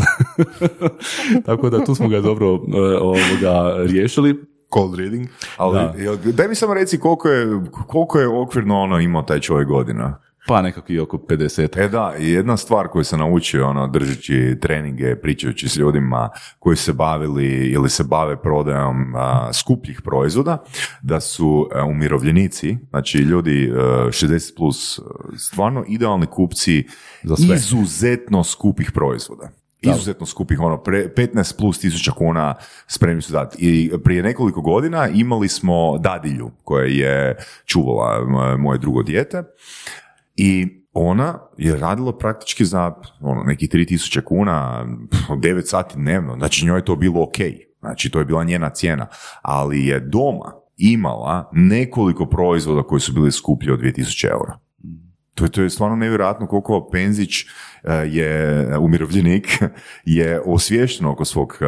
Tako da tu smo ga dobro e, ovoga, riješili. Cold reading. Ali, Da. daj mi samo reci koliko je, koliko je okvirno ono imao taj čovjek godina. Pa nekakvi oko 50. E da, jedna stvar koju sam naučio, ono, držeći treninge, pričajući s ljudima koji se bavili ili se bave prodajom a, skupljih proizvoda, da su a, umirovljenici, znači ljudi a, 60 plus, a, stvarno idealni kupci Za sve. izuzetno skupih proizvoda. Izuzetno skupih, ono, pre, 15 plus tisuća kuna spremni su dati. I prije nekoliko godina imali smo dadilju koja je čuvala moje drugo dijete i ona je radila praktički za ono, nekih 3000 kuna, 9 sati dnevno, znači njoj je to bilo ok, znači to je bila njena cijena, ali je doma imala nekoliko proizvoda koji su bili skuplji od 2000 eura. To je, to je stvarno nevjerojatno koliko Penzić e, je umirovljenik, je osviješten oko svog e,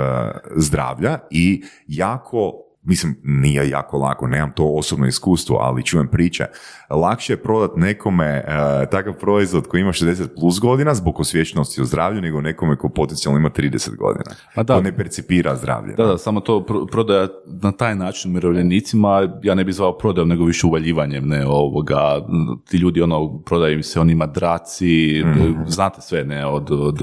zdravlja i jako mislim, nije jako lako, nemam to osobno iskustvo, ali čujem priče. Lakše je prodat nekome e, takav proizvod koji ima 60 plus godina zbog osviještenosti o zdravlju, nego nekome ko potencijalno ima 30 godina. Pa da. Ko ne percipira zdravlje. Da, da, samo to pro- prodaja na taj način umirovljenicima, ja ne bih zvao prodajom, nego više uvaljivanjem, ne, ovoga, ti ljudi, ono, prodaju im se oni madraci, znate sve, ne, od, od,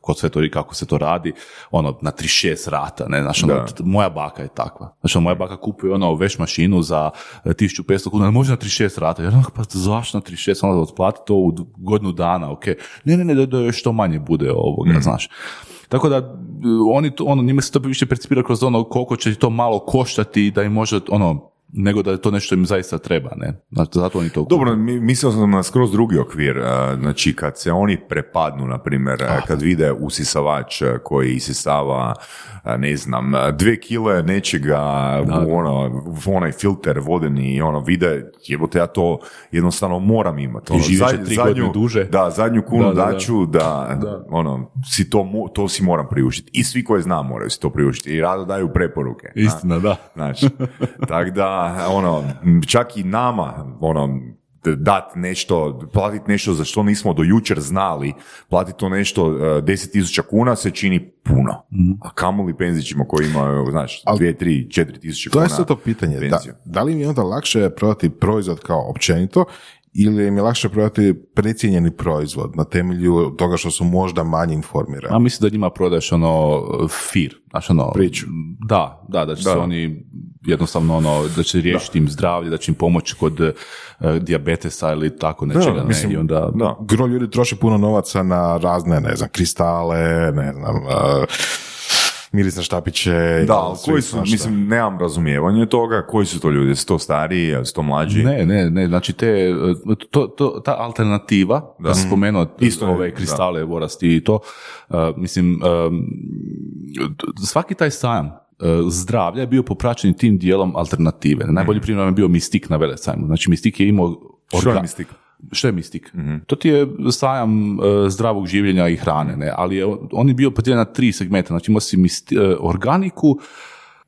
ko sve to, i kako se to radi, ono, na 36 rata, ne, znaš, ono, moja baka je takva, znači, ono, moja baka kupuje, ono, veš mašinu za e, 1500 kuna, može na 36 rata, ja pa zašto na 36, ono, otplati to u godinu dana, ok, ne, ne, ne, da, da još što manje bude ovoga, znaš, tako da, e, oni to, ono, njima se to više percipira kroz ono koliko će to malo koštati da im može, ono, nego da je to nešto im zaista treba, ne? Znači, zato oni to... Dobro, mi- mislio sam na skroz drugi okvir, znači kad se oni prepadnu, na primjer, a, kad vide usisavač koji isisava, ne znam, dve kile nečega u ono, u onaj filter vodeni i ono, vide, jebote, ja to jednostavno moram imati. Ono, živjet će tri godine duže. Da, zadnju kunu Da, da, da. daću da, ono, si to, to si moram priuštiti. I svi koji znam moraju si to priuštiti i rado daju preporuke. Istina, da. Znači, tak da, ono, čak i nama, ono, dat nešto, platiti nešto za što nismo do jučer znali, platiti to nešto uh, 10.000 kuna se čini puno. A kamoli penzićima koji imaju, znaš, Al- 2, 3, 4.000 To kuna je sad to pitanje. Da, da li mi je onda lakše prodati proizvod kao općenito ili mi je lakše prodati precijenjeni proizvod na temelju toga što su možda manje informirani? A mislim da njima prodaješ ono fir, znaš ono... Priču. Da, da, da će Da. se oni jednostavno ono, da će riješiti im zdravlje, da će im pomoći kod uh, dijabetesa ili tako nečega, ne, mislim, i onda... Da. Gro ljudi troši puno novaca na razne, ne znam, kristale, ne znam, uh, mirisne štapiće. Da, ali koji su, mislim, nemam razumijevanje toga, koji su to ljudi, su to stariji, su to mlađi? Ne, ne, ne, znači te, e, to, to, ta alternativa, da sam spomenuo Isto je, ove kristale, vorasti i to, uh, mislim, um, svaki taj sajam zdravlja je bio popraćen tim dijelom alternative. Najbolji primjer vam je bio Mistik na Velesajmu. Znači Mistik je imao... Što je orga- Mistik? Što je mistik? To ti je sajam e, zdravog življenja i hrane, ne? ali je, on je bio podijeljen na tri segmenta. Znači imao si misti- e, organiku,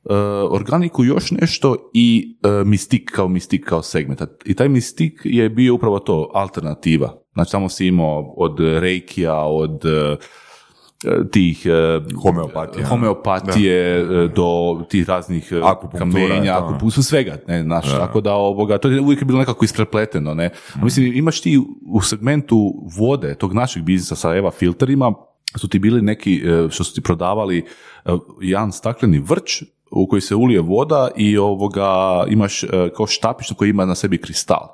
e, organiku još nešto i mistik kao mistik kao segment. I taj mistik je bio upravo to, alternativa. Znači tamo si imao od reikija, od tih e, Homeopatija. homeopatije e, do tih raznih e, kamenja, akupunktura, svega, ne, znaš, tako da ovoga, to je uvijek bilo nekako isprepleteno, ne. A mislim, imaš ti u segmentu vode, tog našeg biznisa sa Eva filterima, su ti bili neki, što su ti prodavali jedan stakleni vrč u koji se ulije voda i ovoga imaš kao štapić koji ima na sebi kristal.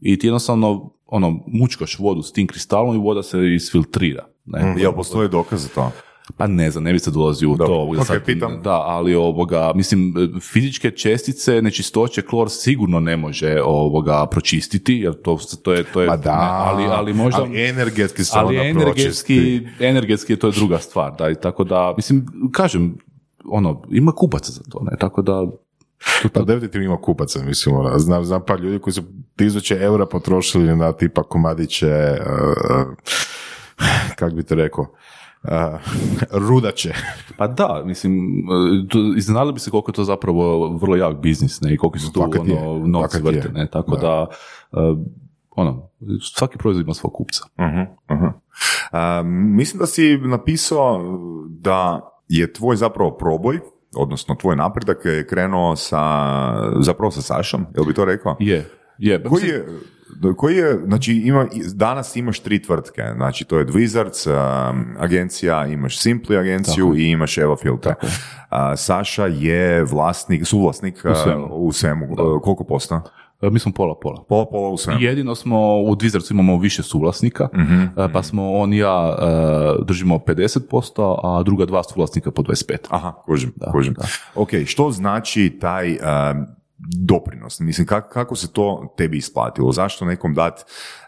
I ti jednostavno ono, mučkaš vodu s tim kristalom i voda se isfiltrira. Ne? Jel postoje dokaz za to? Pa ne znam, ne bi se dolazio u to. Ovoga, Ok, sad, pitam. Da, ali ovoga, mislim, fizičke čestice, nečistoće, klor sigurno ne može ovoga pročistiti, jer to, to je, to je, Pa da, ne, ali, ali možda... ali energetski se ali energetski, energetski to je druga stvar, da, i tako da, mislim, kažem, ono, ima kupaca za to, ne, tako da, Pa definitivno ima kupaca, mislim, ono, znam, znam par ljudi koji su tisuće eura potrošili na tipa komadiće, uh, kak bi te rekao, uh, rudače. pa da, mislim, to- iznenadili bi se koliko je to zapravo vrlo jak biznis, ne, i koliko su tu Fakat ono, novci vrte, ne, tako da, uh, ono, svaki proizvod ima svog kupca. Uh-huh, uh-huh. A, mislim da si napisao da je tvoj zapravo proboj, odnosno tvoj napredak je krenuo sa, zapravo sa Sašom, jel bi to rekao? Je, je. Koji je, koji je, znači ima, danas imaš tri tvrtke, znači to je Dwizards um, agencija, imaš Simply agenciju i imaš Eva Filter. Saša je vlasnik, suvlasnik a, svemu. u svemu. A, koliko posto? E, Mi smo pola pola. Pola pola u svemu. Jedino smo u Dvizarcu imamo više suvlasnika, Mhm, e, pa smo on i ja e, držimo 50%, a druga dva suvlasnika po 25%. Aha, kužim, kužim. Ok, što znači taj um, doprinos? Mislim, kako, kako se to tebi isplatilo? Zašto nekom dat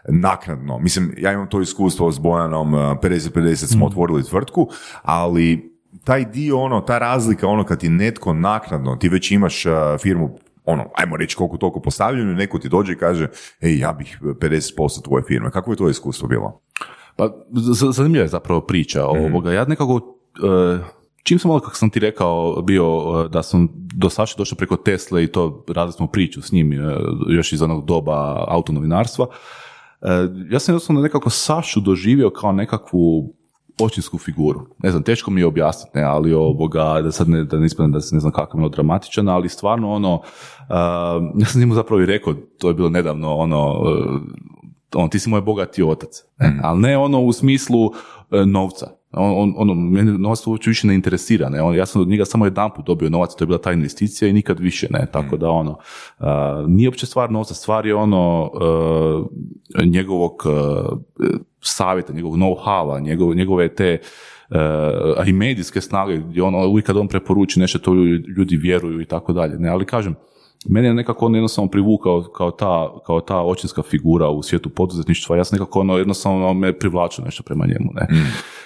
naknadno? Mislim, ja imam to iskustvo s Bojanom, uh, 50-50 smo otvorili tvrtku, ali taj dio, ono, ta razlika, ono, kad ti netko naknadno, ti već imaš uh, firmu ono, ajmo reći koliko toliko postavljenu i neko ti dođe i kaže, ej, ja bih 50% tvoje firme. Kako je to iskustvo bilo? Pa zanimljiva je zapravo priča Mhm. ovoga. Ja nekako čim sam ono, kako sam ti rekao, bio da sam do Saše došao preko Tesle i to radili smo priču s njim e, još iz onog doba autonovinarstva, e, ja sam jednostavno nekako Sašu doživio kao nekakvu očinsku figuru. Ne znam, teško mi je objasniti, ne, ali ovoga, da sad ne, da ne ispadne da se ne znam kakav je dramatičan, ali stvarno ono, ja sam njemu zapravo i rekao, to je bilo nedavno, ono, on, ti si moj bogati otac, ne, Mm. ali ne ono u smislu novca, on, on, ono, mene novac uopće više ne interesira, ne, on, ja sam od njega samo jedan put dobio novac, to je bila ta investicija i nikad više, ne, tako da ono, a, nije uopće stvar novca, stvar je ono e, njegovog e, savjeta, njegovog know-howa, njegov, njegove te e, a i medijske snage, gdje ono, uvijek kad on preporuči nešto, to ljudi vjeruju i tako dalje, ne, ali kažem, mene je nekako on jednostavno privukao kao ta, kao ta očinska figura u svijetu poduzetništva, ja sam nekako ono jednostavno me privlačio nešto prema njemu, ne.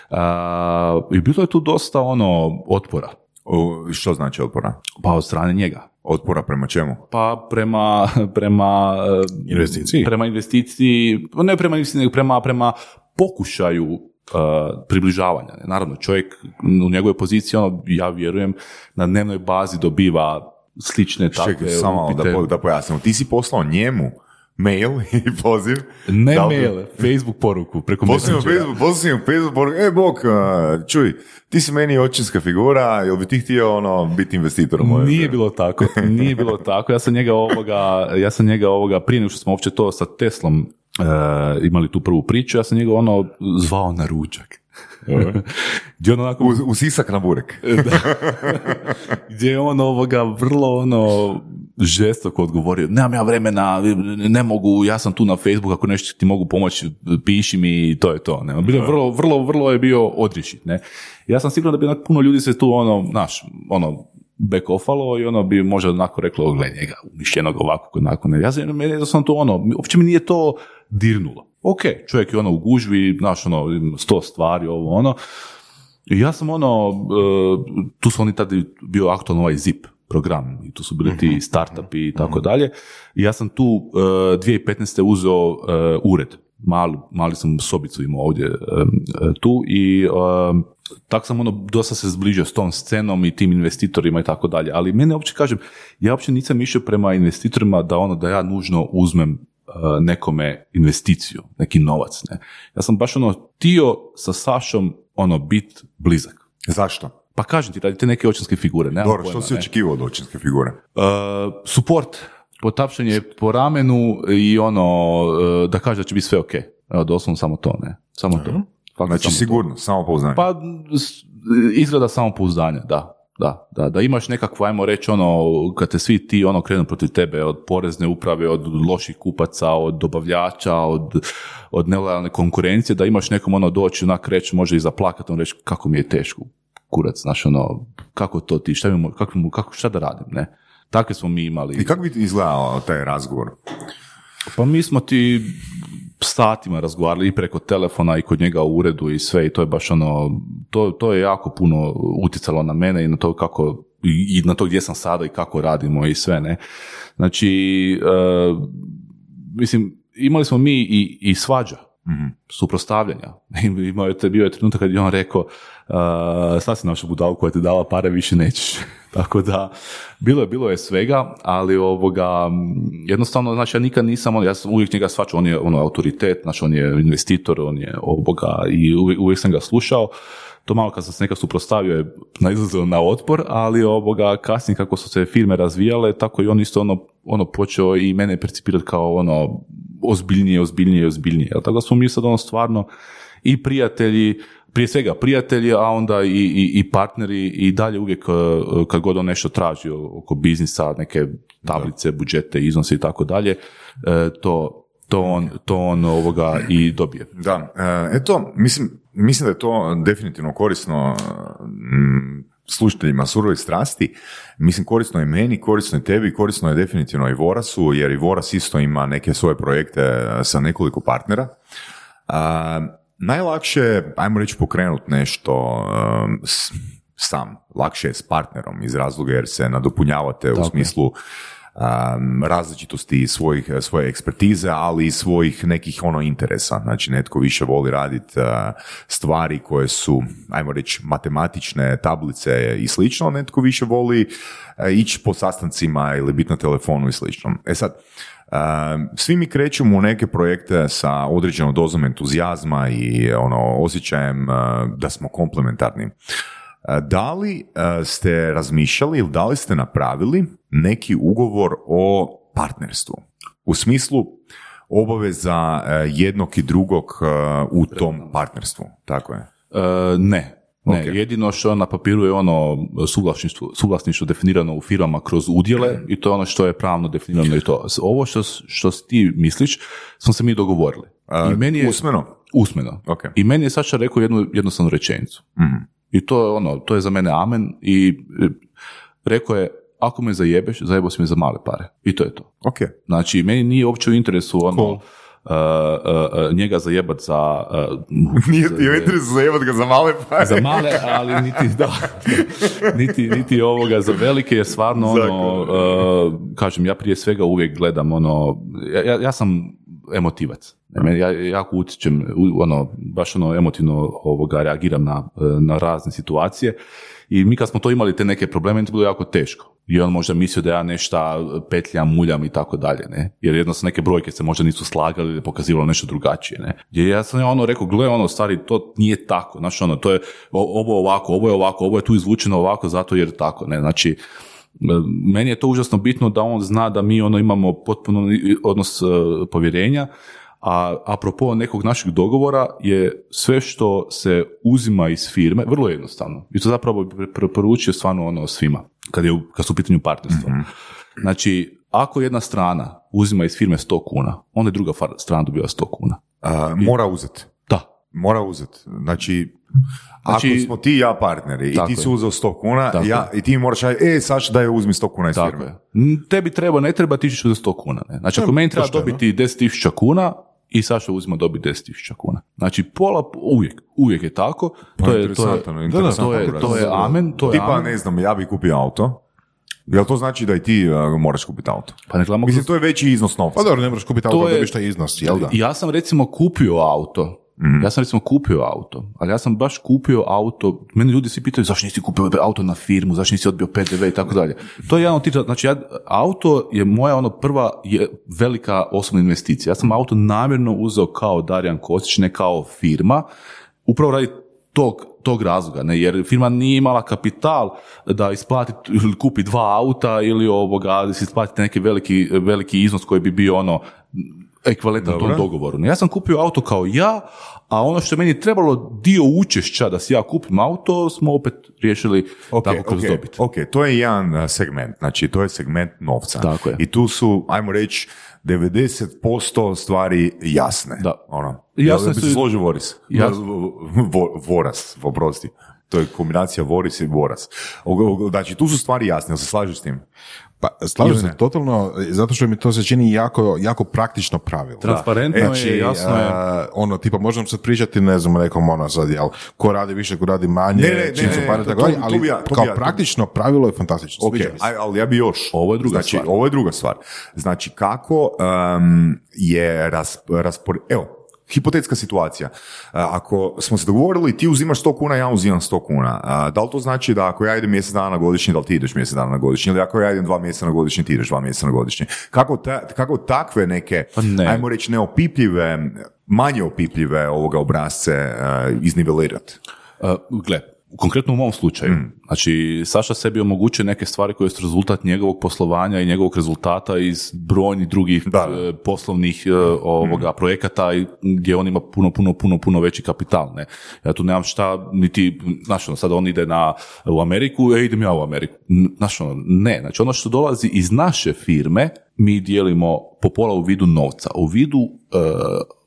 A, I bilo je tu dosta ono otpora, O, što znači otpora? pa od strane njega. Otpora prema čemu? Pa prema, prema e, Investiciji? Prema investiciji, ne prema investiciji, nego prema, prema pokušaju e, približavanja. Naravno, čovjek u njegovoj poziciji, ono, ja vjerujem, na dnevnoj bazi dobiva slične takve Čekaj, samo da, upite. po- da pojasnimo. Ti si poslao njemu mail i poziv. Ne da- mail, Facebook poruku preko Poslao. Facebook, poslao mu Facebook, poruku, e, Bog, čuj, ti si meni očinska figura, jel bi ti htio ono, biti investitor u moje Nije bilo tako, nije bilo tako. Ja sam njega ovoga, ja sam njega ovoga, prije nego što smo uopće to sa Teslom e, imali tu prvu priču, ja sam njega ono zvao na ručak. Gdje on onako U, sisak na burek. gdje je on ovoga vrlo ono žestoko odgovorio, nemam ja vremena, ne mogu, ja sam tu na Facebooku, ako nešto ti mogu pomoći, piši mi i to je to. Ne? Bilo je vrlo, vrlo, vrlo je bio odrišit, ne. Ja sam siguran da bi onak puno ljudi se tu ono, znaš, ono, back offalo i ono bi možda onako reklo, gle njega, umišljenog ovako, onako, ne. Ja sam, je jednostavno to ono, uopće mi nije to dirnulo. Ok, čovjek je ono u gužvi, znaš, ono, sto stvari, ovo, ono, i ja sam ono, e, tu su oni tada bio aktualno ovaj ZIP program i tu su bili ti startupi i tako dalje. I ja sam tu e, 2015. uzeo e, ured. Mali, mali sam sobicu imao ovdje e, e, tu i e, tako sam ono dosta se zbližio s tom scenom i tim investitorima i tako dalje. Ali mene uopće kažem, ja uopće nisam išao prema investitorima da ono da ja nužno uzmem e, nekome investiciju, neki novac. Ne. Ja sam baš ono htio sa Sašom ono bit blizak. Zašto? Pa kažem ti, radite neke očinske figure. nemam Dobro, pojma, što si ne. očekivao od očinske figure? Uh, support, potapšanje po ramenu i ono, uh, da kaže da će biti sve ok. Evo, doslovno samo to, ne. Samo to. Fakat Znači samo to. sigurno, samo pouzdanje. Pa, izgleda samopouzdanje, da. Da, da, da imaš nekakvo, ajmo reći, ono, kad te svi ti ono krenu protiv tebe, od porezne uprave, od loših kupaca, od dobavljača, od, od nelojalne konkurencije, da imaš nekom ono doći, onak reći, može i zaplakati, on reći kako mi je teško, kurac, znaš, ono, kako to ti, šta, mi, kako, kako, šta da radim, ne? Takve smo mi imali. I kako bi izgledao taj razgovor? Pa mi smo ti satima razgovarali i preko telefona i kod njega u uredu i sve i to je baš ono, to, to je jako puno utjecalo na mene i na to kako, i, na to gdje sam sada i kako radimo i sve, ne. Znači, e, mislim, imali smo mi i, i svađa, suprostavljanja. Imao je, bio je trenutak kad je on rekao, uh, sad si našu budalu koja ti dala pare, više nećeš. Tako da, bilo je, bilo je svega, ali ovoga, jednostavno, znači ja nikad nisam, ono, ja sam uvijek njega svačao, on je ono autoritet, znači on je investitor, on je ovoga, i uvijek, uvijek sam ga slušao, to malo kad sam se nekad suprotstavio je naizlazilo na otpor, ali ovoga, kasnije kako su se firme razvijale, tako i on isto ono, ono počeo i mene percipirati kao ono ozbiljnije, ozbiljnije, ozbiljnije. Tako da smo mi sad ono stvarno i prijatelji, prije svega prijatelji, a onda i, i, i partneri i dalje uvijek eh, kad god on nešto traži oko biznisa, neke tablice, budžete, iznose i tako dalje, eh, to, to on, to on ovoga i dobije. Da, e, eto, mislim, mislim da je to definitivno korisno slušateljima surovih strasti. Mislim, korisno je meni, korisno je tebi, korisno je definitivno i Vorasu, jer i Voras isto ima neke svoje projekte e, sa nekoliko partnera. Najlakše je, ajmo reći, pokrenuti nešto um, s- sam. Lakše je s partnerom iz razloga jer se nadopunjavate u Tako je. smislu um, različitosti svojih, svoje ekspertize, ali i svojih nekih ono interesa. Znači, netko više voli raditi uh, stvari koje su, ajmo reći, matematične tablice i slično, netko više voli uh, ići po sastancima ili biti na telefonu i slično. E sad, svi mi krećemo u neke projekte sa određenom dozom entuzijazma i ono osjećajem uh, da smo komplementarni. Uh, Da li uh, ste razmišljali ili da li ste napravili neki ugovor o partnerstvu? U smislu obaveza jednog i drugog u tom partnerstvu. Tako je. Ne. Ne, Ok. jedino što na papiru je ono suvlasništvo, suvlasništvo definirano u firmama kroz udjele i to je ono što je pravno definirano i to. Ovo što, što ti misliš, smo se mi dogovorili. I meni je, Usmeno? usmeno. Ok. I meni je Saša rekao jednu jednostavnu rečenicu. Mhm. I to je ono, to je za mene amen i e, rekao je, ako me zajebeš, zajebao si me za male pare. I to je to. Ok. Znači, meni nije uopće u interesu ono, Cool. Uh, njega zajebat za... uh, Nije ti interesu zajebat ga za male pare. za male, ali niti, da, niti, niti ovoga za velike, jer stvarno ono, uh, kažem, ja prije svega uvijek gledam ono, ja, ja- sam emotivac. Ja jako utječem, ono, baš ono emotivno ovoga reagiram na, na razne situacije i mi kad smo to imali te neke probleme, to bilo jako teško. I on možda mislio da ja nešto petljam, muljam i tako dalje, ne? Jer jednostavno neke brojke se možda nisu slagali ili pokazivalo nešto drugačije, ne? Jer ja sam ono rekao, gle, ono, stari, to nije tako, znaš, ono, to je, ovo ovako, ovo je ovako, ovo je tu izvučeno ovako, zato jer je tako, ne? Znači, meni je to užasno bitno da on zna da mi ono imamo potpuno odnos e, povjerenja, a apropo nekog našeg dogovora je sve što se uzima iz firme, vrlo jednostavno. I to zapravo bi pre- preporučio stvarno ono svima, kad, je, kad su u pitanju partnerstva. Znači, ako jedna strana uzima iz firme 100 kuna, onda je druga strana dobiva 100 kuna. A, mora uzeti. Da. Mora uzeti. Znači, Znači- ako smo ti i ja partneri i ti si uzeo 100 kuna ja, i ti moraš reći, e, Saša, daj uzmi 100 kuna iz Tako firme. je. Tebi treba, ne treba, ti ćeš uzeti 100 kuna. Ne? Znači, ako meni treba pošteno. dobiti 10.000 kuna, i Saša uzima dobi 10.000 kuna. Znači, pola, uvijek, uvijek je tako. Pa, to je, to je, interesantno, to je, to je amen, to je Tipa, amen. ne znam, ja bi kupio auto. Jel to znači da i ti uh, moraš kupiti auto? Pa ne gledamo Mislim, to je veći iznos novca. Pa dobro, ne moraš kupiti auto, To je- dobiš taj iznos, jel da? Ja sam recimo kupio auto. Ja sam recimo kupio auto, ali ja sam baš kupio auto, mene ljudi svi pitaju zašto nisi kupio auto na firmu, zašto nisi odbio PDV i tako dalje. To je jedan od tih, znači ja, auto je moja ono prva je velika osobna investicija. Ja sam auto namjerno uzeo kao Darijan Kosić, ne kao firma, upravo radi tog, tog razloga, ne, jer firma nije imala kapital da isplati ili kupi dva auta ili ovoga, da se isplati neki veliki, veliki iznos koji bi bio ono ekvivalentan tom dogovoru. Ja sam kupio auto kao ja, a ono što je meni trebalo dio učešća da si ja kupim auto, smo opet riješili Ok, tako kroz ok, dobit. ok, to je jedan segment, znači to je segment novca. Tako je. I tu su, ajmo reći, 90% stvari jasne. Da. Ono. Jasne Jel bi se su- složio Voris? Ja- Vo- voras, oprosti. To je kombinacija Voris i Voras. Znači, tu su stvari jasne, jel se slažeš s tim? Pa, slažem se totalno, zato što mi to se čini jako, jako praktično pravilo. Transparentno Znači, je, jasno je. a, ono, tipa, možemo sad pričati, ne znam, nekom ono sad, jel, ko radi više, ko radi manje, Ne, ne, čim ne, su pare, to- tako to- ali ja- kao ja- praktično pravilo je fantastično. Ok, aj- ali ja bi još. Ovo je druga znači, stvar. Ovo je druga stvar. Znači, kako um, je ras, raspor... Evo, hipotetska situacija. Ako smo se dogovorili, ti uzimaš 100 kuna, ja uzimam 100 kuna. Da li to znači da ako ja idem mjesec dana na godišnji, da li ti ideš mjesec dana na godišnji? Ili ako ja idem dva mjeseca na godišnji, ti ideš dva mjeseca na godišnji? Kako, ta- kako takve neke, Pa ne. ajmo reći, neopipljive, manje opipljive ovoga obrazce uh, iznivelirati? Uh, gle, konkretno u mom slučaju, znači Saša sebi omogućuje neke stvari koje su rezultat njegovog poslovanja i njegovog rezultata iz brojnih drugih Da. e, poslovnih e, ovoga projekata gdje on ima puno, puno, puno, puno veći kapital. Ne? Ja tu nemam šta, niti, znaš, ono, sad on ide na, u Ameriku, e, idem ja u Ameriku. Znaš, ono, ne, znači ono što dolazi iz naše firme, mi dijelimo po pola u vidu novca, u vidu e,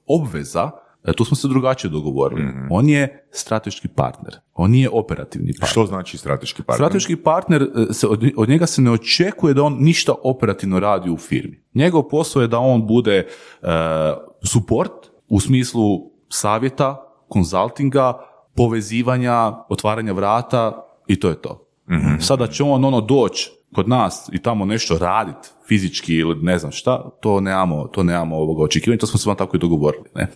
obveza, tu smo se drugačije dogovorili. On je strateški partner, on nije operativni partner. Što znači strateški partner? Strateški partner, e, se, od, od njega se ne očekuje da on ništa operativno radi u firmi. Njegov posao je da on bude e, support u smislu savjeta, konzultinga, povezivanja, otvaranja vrata i to je to. Sada će on ono doći kod nas i tamo nešto raditi fizički ili ne znam šta, to nemamo, to nemamo ovoga očekivanja, to smo se vam tako i dogovorili. Ne?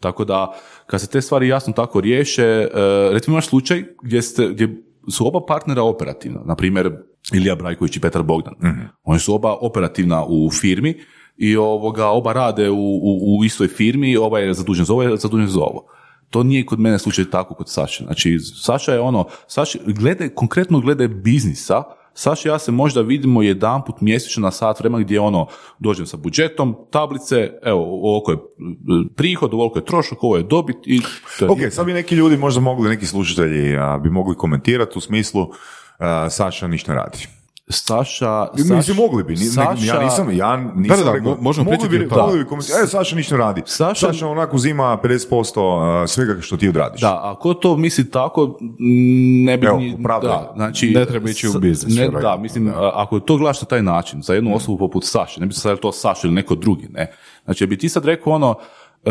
Tako da, kad se te stvari jasno tako riješe, e, recimo imaš slučaj gdje, ste, gdje su oba partnera operativna, na primjer Ilija Brajković i Petar Bogdan. Oni su oba operativna u firmi i ovoga, oba rade u, u, u istoj firmi, ovaj je zadužen za ovo, je zadužen za ovo. To nije kod mene slučaj tako kod Saše. Znači, Saša je ono, Saša, glede, konkretno glede biznisa, Saša ja se možda vidimo jedanput mjesečno na sat vremena gdje ono, dođem sa budžetom, tablice, evo, ovoliko je prihod, ovoliko je trošak, ovo je dobit i to je Ok, sad bi neki ljudi možda mogli, neki slušatelji a, bi mogli komentirati u smislu a, Saša ništa ne radi. Saša, Mislim, Saša- mogli bi, ne- ja Saša- nisam, ja nisam Da, da, da, rekao- mo- možemo mogli pričati bi, o tome. mogli bi komentirati, e, Saša ništa radi. Saša- Saša onako uzima 50% a, svega što ti odradiš. Da, ako to misli tako, ne bi Evo, da, znači, Ne treba ići u biznis, Ne, da, mislim, a- ako to gledaš na taj način, za jednu osobu poput Saše, ne bi se sad to Saša ili neko drugi, ne. Znači, bi ti sad rekao ono, e,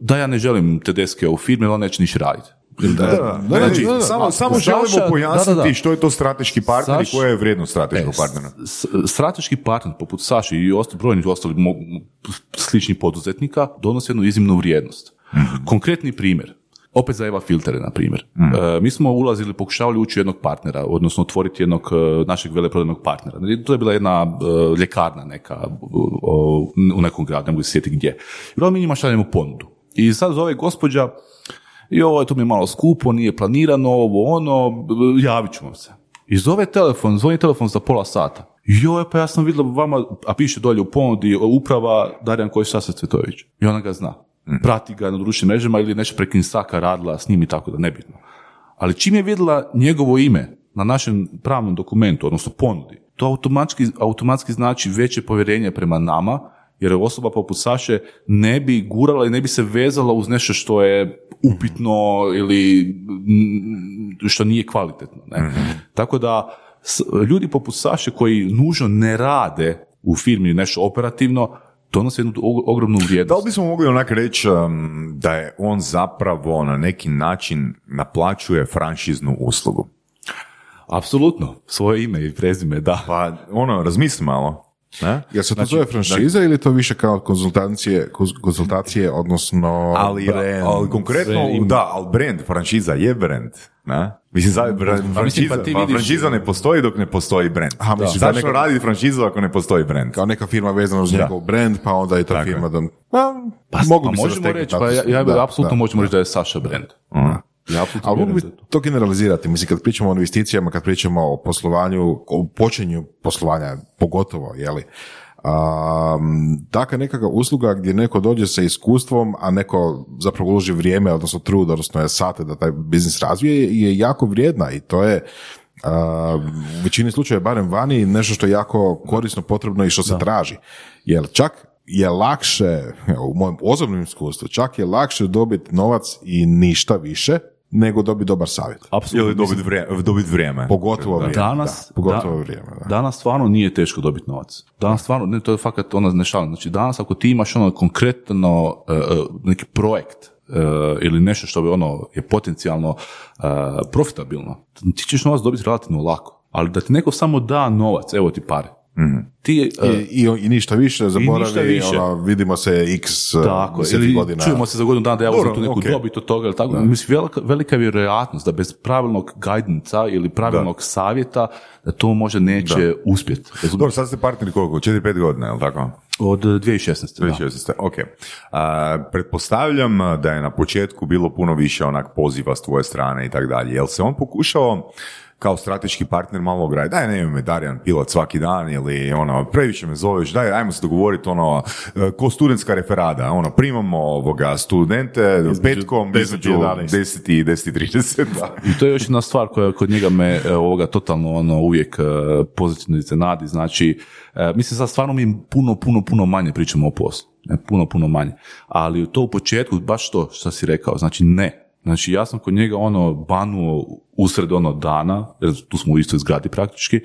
da ja ne želim te deske u firmi, on neće niš raditi. Da, da, znam. da, Znači, da, samo, samo Saša- želimo pojasniti da, da, da. što je to strateški partner Saš- i koja je vrijednost strateškog E, partnera. s- strateški partner poput Saši i osta, brojnih ostalih sličnih poduzetnika donosi jednu iznimnu vrijednost. Mhm. Konkretni primjer, opet za Eva Filtere, na primjer. Mhm. E, mi smo ulazili, pokušavali ući jednog partnera, odnosno otvoriti jednog e, našeg veleprodajnog partnera. To je bila jedna e, ljekarna neka o, u nekom gradu, ne mogu se sjetiti gdje. I mi njima šaljemo ponudu. I sad zove gospođa, i ovo to mi je malo skupo, nije planirano, ovo ono, javit ću vam se. I zove telefon, zvoni telefon za pola sata. Joj, pa ja sam vidjela vama, a piše dolje u ponudi uprava Darjan Kojić Sasa Cvetović. I ona ga zna. Prati ga na društvenim mrežama ili nešto preko Instaka radila s njim i tako da, nebitno. Ali čim je vidjela njegovo ime na našem pravnom dokumentu, odnosno ponudi, to automatski, automatski znači veće povjerenje prema nama, jer osoba poput Saše ne bi gurala i ne bi se vezala uz nešto što je upitno ili što nije kvalitetno. Ne? Tako da ljudi poput Saše koji nužno ne rade u firmi nešto operativno, donose jednu og- ogromnu Da vrijednost. li bismo mogli onak reći um, da je on zapravo na neki način naplaćuje franšiznu uslugu? Apsolutno, svoje ime i prezime, da. Pa ono, razmisli malo. Ne? Jel se to zove franšiza ili to više kao konzultacije, konz- konzultacije odnosno Ali, brand? ali konkretno, brand. da, ali brand, franšiza je brand. Ne? Mislim, za, franšiza, pa ti pa vidiš- franšiza ne postoji dok ne postoji brand. Aha, da Zašto neka- radi franšizu ako ne postoji brand? Kao neka firma vezana uz njegov brand, pa onda i ta Tako firma je. da... Pa, Pa, mogu pa možemo reći, pa ja, ja da, apsolutno da. možemo reći da je Saša brand. Ja Ali mogu bi da to. generalizirati. Mislim, kad pričamo o investicijama, kad pričamo o poslovanju, o počinju poslovanja, pogotovo, jeli, um, takva nekakva usluga gdje neko dođe sa iskustvom, a neko zapravo uloži vrijeme, odnosno trud, odnosno je sate da taj biznis razvije, je jako vrijedna i to je a, u većini slučajeva, barem vani, nešto što je jako korisno, potrebno i što se traži. Jer čak je lakše, u mojem osobnom iskustvu, čak je lakše dobiti novac i ništa više, nego dobiti dobar savjet. Apsolutno. Ili dobiti vrijeme. Dobit vrijeme. Pogotovo vrijeme. Danas, da, pogotovo da- vrijeme. Da. danas stvarno nije teško dobiti novac. Danas stvarno, ne, to je fakat ono ne šalim. Znači danas ako ti imaš ono konkretno e, neki projekt e, ili nešto što bi ono je potencijalno e, profitabilno, ti ćeš novac dobiti relativno lako. Ali da ti neko samo da novac, evo ti pare. Ti, e, I, i, I ništa više, zaboravi, ništa više. Ono, vidimo se x Tako, deseti ili godina. čujemo se za godinu dana da ja Dobro, tu neku okej. dobit od toga ili tako. Mislim, velika, velika je vjerojatnost da bez pravilnog guidance ili pravilnog savjeta da to možda neće uspjeti. Dobro, sad ste partneri koliko? 4-5 godina, je li tako? Od 2016. Da. 2016. Ok. A, pretpostavljam da je na početku bilo puno više onak poziva s tvoje strane i tako dalje. Jel se on pokušao kao strateški partner malo ograditi, daj ne me Darjan pilot svaki dan ili ono, previše me zoveš, daj ajmo se dogovoriti ono, e, ko studentska referada, ono, primamo ovoga studente petkom 10 i između 11. 10 i 10 i 30. Da. I to je još jedna stvar koja kod njega me e, ovoga totalno ono uvijek e, pozitivno iznenadi. Znači, mislim sad stvarno mi puno, puno, puno manje pričamo o poslu. Ne, puno, puno manje. Ali to u početku, baš to što si rekao, znači ne. Znači ja sam kod njega ono banuo usred ono dana, jer tu smo u istoj zgradi praktički,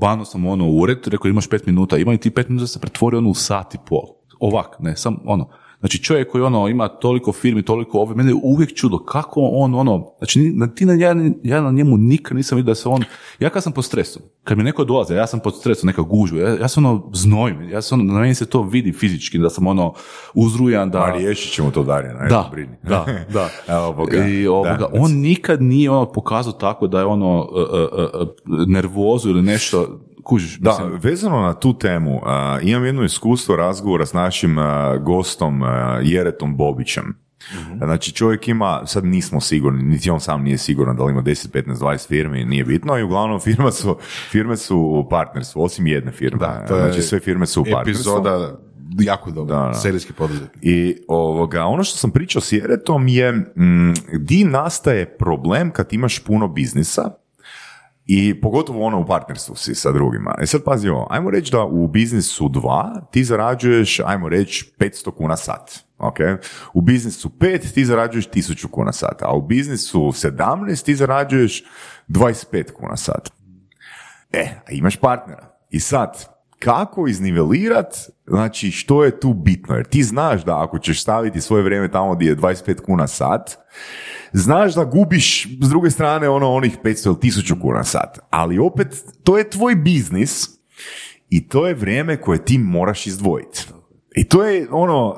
banuo sam ono u ured, rekao imaš pet minuta, ima i ti pet minuta se pretvori ono u sat i pol. Ovak, ne, sam ono. Znači čovjek koji ono ima toliko firmi, toliko ove, mene je uvijek čudo kako on ono, znači ti na, ja, ja na njemu nikad nisam vidio da se on, ja kad sam pod stresom, kad mi neko dolaze, ja sam pod stresom, neka gužva, ja, ja sam ono znojim, ja sam ono, na meni se to vidi fizički, da sam ono uzrujan, da... A riješit ćemo to Darija, ne Da, brini. da, da. Evo Boga. I ovoga, Da. on nikad nije ono pokazao tako da je ono e, e, e, nervozu ili nešto, kužiš, Da, vezano na tu temu, a, imam jedno iskustvo razgovora s našim a, gostom a, Jeretom Bobićem. Znači čovjek ima, sad nismo sigurni, niti on sam nije siguran da li ima 10, 15, 20 firmi, nije bitno i uglavnom firma su, firme su u partnerstvu, osim jedne firme. Da, to je znači sve firme su u partnerstvu. Epizoda jako dobra, Da, da. serijski poduzetnik. I ovoga, ono što sam pričao s Jeretom je mm, di nastaje problem kad imaš puno biznisa i pogotovo ono u partnerstvu si sa drugima. E sad pazi ovo, ajmo reći da u biznisu 2 ti zarađuješ, ajmo reći, 500 kuna sat. ok? U biznisu 5 ti zarađuješ 1000 kuna sat, a u biznisu 17 ti zarađuješ 25 kuna sat. E, a imaš partnera. I sad, kako iznivelirat, znači što je tu bitno? Jer ti znaš da ako ćeš staviti svoje vrijeme tamo gdje je 25 kuna sat, znaš da gubiš s druge strane ono onih 500 ili 1000 kuna sat. Ali opet, to je tvoj biznis i to je vrijeme koje ti moraš izdvojiti. I to je ono uh,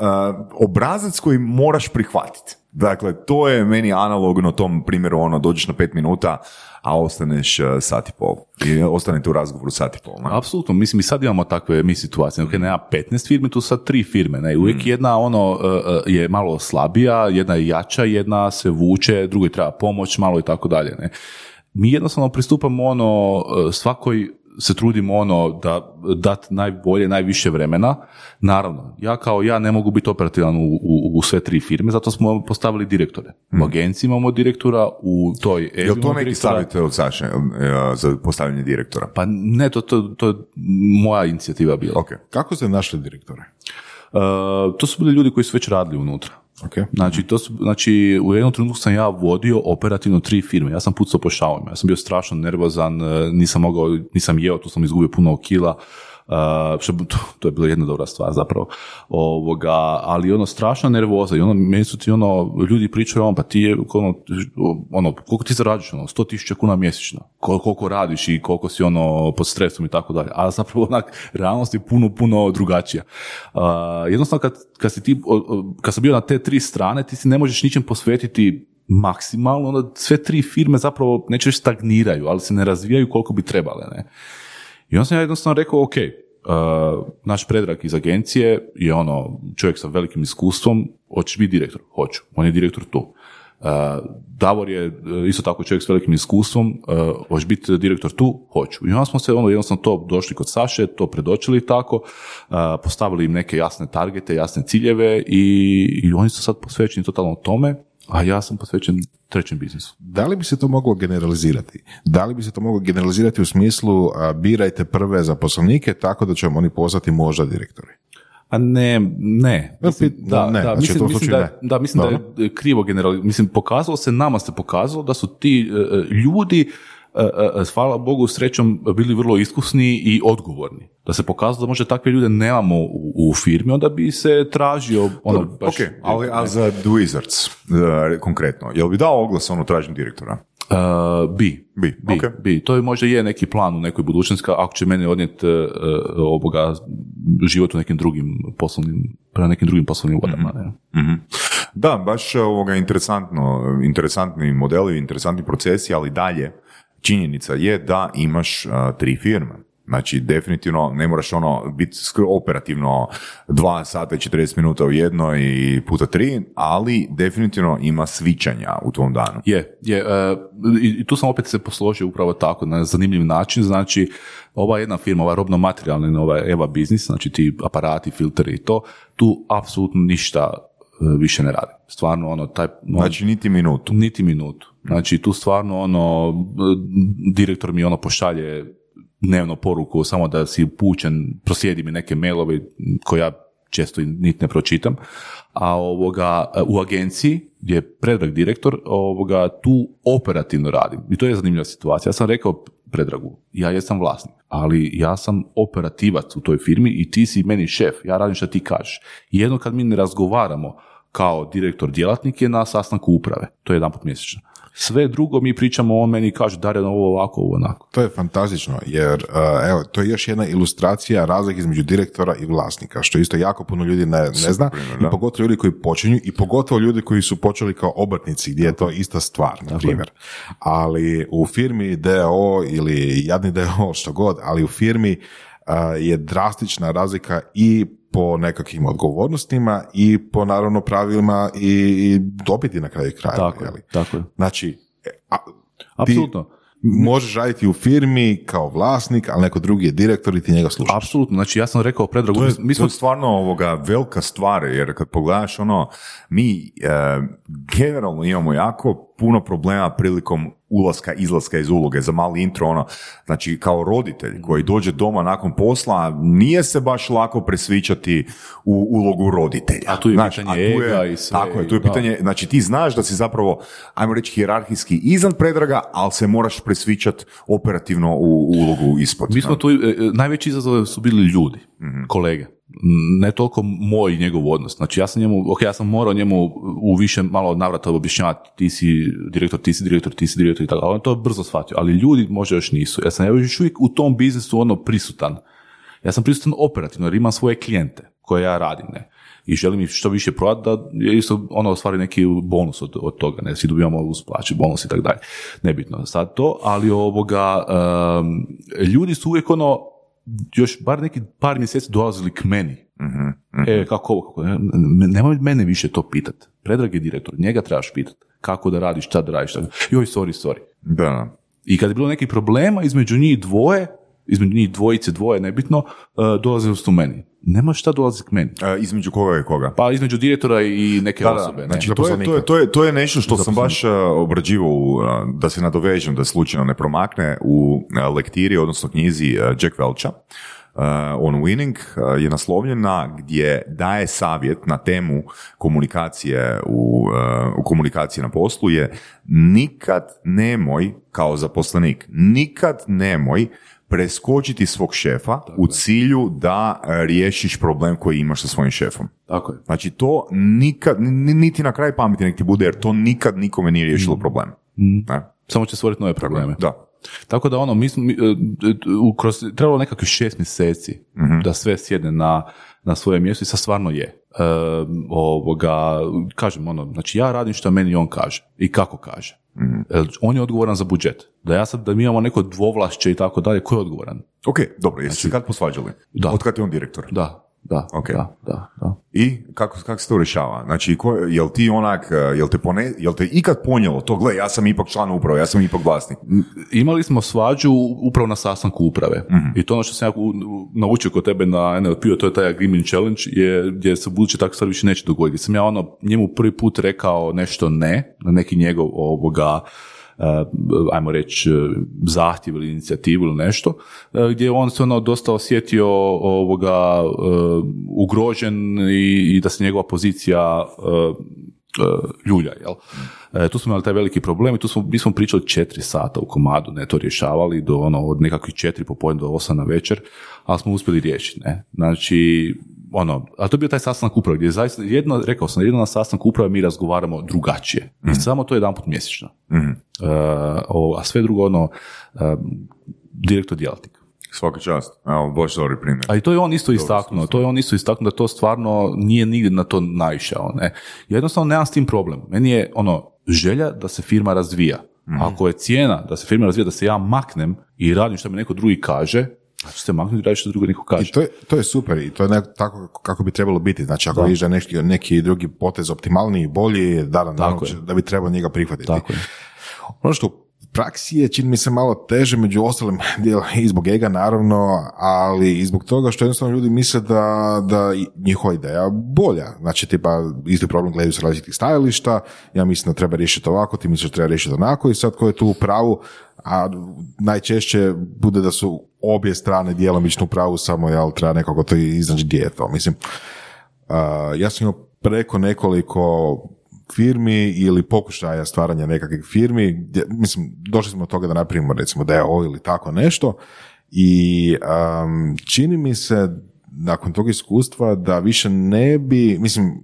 obrazac koji moraš prihvatiti. Dakle, to je meni analogno tom primjeru, ono, dođeš na pet minuta, a ostaneš uh, sat i pol. I ostanete u razgovoru sat i pol. ne? Apsolutno, mislim i sad imamo takve mi situacije, ok, nema 15 firmi, tu sad tri firme, ne, uvijek jedna ono e, e, je malo slabija, jedna je jača, jedna se vuče, drugoj treba pomoć, malo i tako dalje, ne. Mi jednostavno pristupamo ono, e, svakoj se trudimo ono da dat najbolje, najviše vremena. Naravno, ja kao ja ne mogu biti operativan u, u, u sve tri firme, zato smo postavili direktore. U agenciji imamo direktora, u toj Jel to neki savjet od Saše uh, za postavljanje direktora? Pa ne, to, to, to je moja inicijativa bila. Ok. Kako ste našli direktore? Uh, to su bili ljudi koji su već radili unutra. Ok. Znači, to su, znači, u jednom trenutku sam ja vodio operativno tri firme. Ja sam pucao po šavima. Ja sam bio strašno nervozan, uh, nisam mogao, nisam jeo, tu sam izgubio puno kila. Uh, to, to je bila jedna dobra stvar zapravo. Ovoga, ali ono strašno nervoza i ono, meni su ti ono, ljudi pričaju on, pa ti je ono, ono, koliko ti zarađuješ, ono, 100 tisuća kuna mjesečno, Kol- koliko radiš i koliko si ono pod stresom i tako dalje. A zapravo onak, realnost je puno, puno drugačija. Uh, jednostavno kad, kad, si ti, kad sam bio na te tri strane, ti si ne možeš ničem posvetiti maksimalno, onda sve tri firme zapravo neće stagniraju, ali se ne razvijaju koliko bi trebale. Ne? I onda sam ja jednostavno rekao, ok, uh, naš predrag iz agencije je ono čovjek sa velikim iskustvom, hoćeš biti direktor? Hoću. On je direktor tu. Uh, Davor je uh, isto tako čovjek s velikim iskustvom, uh, hoćeš biti direktor tu? Hoću. I onda smo se ono jednostavno to došli kod Saše, to predočili tako, uh, postavili im neke jasne targete, jasne ciljeve i, i oni su sad posvećeni totalno tome, a ja sam posvećen trećem biznisu. Da li bi se to moglo generalizirati? Da li bi se to moglo generalizirati u smislu a, birajte prve zaposlenike tako da će vam oni postati možda direktori? A ne, ne. Mislim, da, ne, da, znači u mislim, da, ne. da, mislim da Dobro. je krivo generali, mislim pokazalo se, nama se pokazalo da su ti e, e, ljudi e, e, hvala Bogu srećom bili vrlo iskusni i odgovorni. Da se pokazalo da možda takve ljude nemamo u, u firmi, onda bi se tražio ono baš... ok, ali a za The Wizards, uh, konkretno, jel bi dao oglas ono tražim direktora? E, bi. Bi, Bi, ok. bi. To je možda je neki plan u nekoj budućnosti, ako će mene odnijeti ovoga život u nekim drugim poslovnim, prema nekim drugim poslovnim vodama. ne. Mhm. Da, baš ovoga interesantno, interesantni modeli, interesantni procesi, ali dalje činjenica je da imaš a, tri firme. Znači, definitivno ne moraš ono biti operativno dva sata i 40 minuta u jednoj i puta tri, ali definitivno ima svičanja u tvom danu. Je, je. e, i, tu sam opet se posložio upravo tako, na zanimljiv način. Znači, ova jedna firma, ova robno-materijalna, ova Eva Biznis, znači ti aparati, filteri i to, tu apsolutno ništa više ne radi. Stvarno, ono, taj... ono, Znači, niti minutu. niti minutu. Znači, tu stvarno, ono, e, direktor mi ono pošalje dnevno poruku samo da si upućen, proslijedi mi neke mailove koje ja često niti ne pročitam, a ovoga, u agenciji gdje je predrag direktor, ovoga, tu operativno radim. I to je zanimljiva situacija. Ja sam rekao, Predragu, ja jesam vlasnik, ali ja sam operativac u toj firmi i ti si meni šef, ja radim što ti kažeš. Jedno kad mi ne razgovaramo kao direktor djelatnik je na sastanku uprave, to je jedan put mjesečno. Sve drugo mi pričamo, on meni kaže Darjan ovo ovako, ovo onako. To je fantastično, jer uh, evo, to je još jedna ilustracija razlike između direktora i vlasnika, što isto jako puno ljudi ne, ne zna, primjer, i da. pogotovo ljudi koji počinju, i pogotovo ljudi koji su počeli kao obrtnici, gdje je to ista stvar, na primjer. Ali u firmi DO ili jadni DO, što god, ali u firmi uh, je drastična razlika i po nekakvim odgovornostima i po naravno pravilima i, i dobiti na kraju kraja. Tako je, tako je. Znači, a, Apsolutno. možeš raditi u firmi kao vlasnik, ali neko drugi je direktor i ti njega slušaš. Apsolutno, znači ja sam rekao Predragu, To je, mi to smo je stvarno ovoga velika stvar, jer kad pogledaš ono, mi e, generalno imamo jako puno problema prilikom ulaska, izlaska iz uloge, za mali intro, ono, znači kao roditelj koji dođe doma nakon posla, nije se baš lako presvičati u ulogu roditelja. A tu je Znaš, pitanje a tu je- i sve, Tako je, tu je da. pitanje, znači ti znaš da si zapravo, ajmo reći, hijerarhijski iznad predraga, ali se moraš presvičati operativno u, ulogu ispod. Mi smo tu, e, e, najveći izazov su bili ljudi, kolege. Ne toliko moj njegov odnos. Znači ja sam njemu, ok, ja sam morao njemu u više malo navrata objašnjavati ti si direktor, ti si direktor, ti si direktor i tako, ali on to brzo shvatio. Ali ljudi možda još nisu. Ja sam ja još uvijek u tom biznisu ono prisutan. Ja sam prisutan operativno jer imam svoje klijente koje ja radim, ne. I želim ih što više prodati da je isto ono ostvari neki bonus od, od toga, ne, svi dobivamo uz plaće, bonus i tako dalje. Nebitno sad to, ali ovoga, em, ljudi su uvijek ono, još bar neki par mjeseci dolazili k meni. E, kako ovo, kako, ne- ne- nemoj mene više to pitat. Predrag je direktor, njega trebaš pitat. Kako da radiš, šta da radiš, šta. Joj, sorry, sorry. Da, I kad je bilo nekih problema između njih dvoje, između njih dvojice, dvoje, nebitno, uh, dolazili su meni. Nema šta dolazi k meni. E, između koga i koga? Pa između direktora i neke Da, da, osobe. ne. znači to je, to, je, to, je, to je nešto što sam baš uh, obrađivao, u, da se nadovežem, da slučajno ne promakne, u lektiri, odnosno knjizi Jack Welcha, uh, on Winning uh, je naslovljena gdje daje savjet na temu komunikacije u, uh, u komunikaciji na poslu je nikad nemoj kao zaposlenik, nikad nemoj preskočiti svog šefa u cilju da riješiš problem koji imaš sa svojim šefom. Tako je. Znači to nikad, ni- niti na kraj pameti nek ti bude, jer to nikad nikome nije riješilo problem. Ne? Samo će stvoriti nove probleme. Da. Tako da ono, mi smo, mi, e, u, kroz, trebalo nekakvih šest mjeseci da sve sjedne na, na svoje mjesto i sad stvarno je. E, ovoga, kažem ono, znači ja radim što meni on kaže i kako kaže. E, on je odgovoran za budžet. Da ja sad, da mi imamo neko dvovlašće i tako dalje, ko je odgovoran? Ok, dobro, jeste se kad posvađali? Da. Od kad je on direktor? Da, da, Ok. da, da, da. I kako, kako se to rješava? Znači, ko, jel ti onak, uh, jel te, pone, jel te ikad ponijelo to, gle, ja sam ipak član uprave, ja sam ipak vlasnik. Imali smo svađu upravo na sastanku uprave. I to ono što sam ja naučio kod tebe na NLP-u, to je taj agreement challenge, je, gdje se budući takve stvari više neće dogoditi. Sam ja ono njemu prvi put rekao nešto ne, na neki njegov ovoga, ajmo reći, eh, zahtjev ili inicijativu ili nešto, eh, gdje je on se ono dosta osjetio ovoga eh, ugrožen i, i da se njegova pozicija eh, ljulja, jel? E, tu smo imali taj veliki problem i tu smo, mi smo pričali četiri sata u komadu, ne to rješavali do ono, od nekakvih četiri popodne do osam na večer, ali smo uspjeli riješiti, ne? Znači, ono, a to je bio taj sastanak uprave gdje je zaista, jedno, rekao sam, jedno na sastanku uprave mi razgovaramo drugačije. I samo to jedanput mjesečno. E, o, a sve drugo, ono, e, direktor djelatnik. Svaka čast. Evo, baš dobri primjer. A i to je on isto istaknuo, to je on isto istaknuo da to stvarno nije nigdje na to naišao. Ne? Ja jednostavno nemam s tim problem. Meni je ono želja da se firma razvija. Ako je cijena da se firma razvija, da se ja maknem i radim što mi neko drugi kaže, ću se maknuti i raditi što drugo neko kaže. I to je, to je super i to je nek- tako kako bi trebalo biti. Znači, ako vidiš da je neki, neki drugi potez optimalniji, bolji, da, da, će- da bi trebalo njega prihvatiti. Tako je. Ono što praksi je, čini mi se malo teže, među ostalim i zbog ega naravno, ali i zbog toga što jednostavno ljudi misle da, da i njihova ideja bolja. Znači, tipa, isti problem gledaju s različitih stajališta, ja mislim da treba riješiti ovako, ti misliš da treba riješiti onako i sad ko je tu u pravu, a najčešće bude da su obje strane djelomično u pravu, samo jel, treba nekako to iznaći gdje je to. Mislim, Uh, ja sam imao preko nekoliko firmi ili pokušaja stvaranja nekakvih firmi, gdje, mislim, došli smo do toga da napravimo recimo DAO ili tako nešto i um, čini mi se nakon tog iskustva da više ne bi, mislim,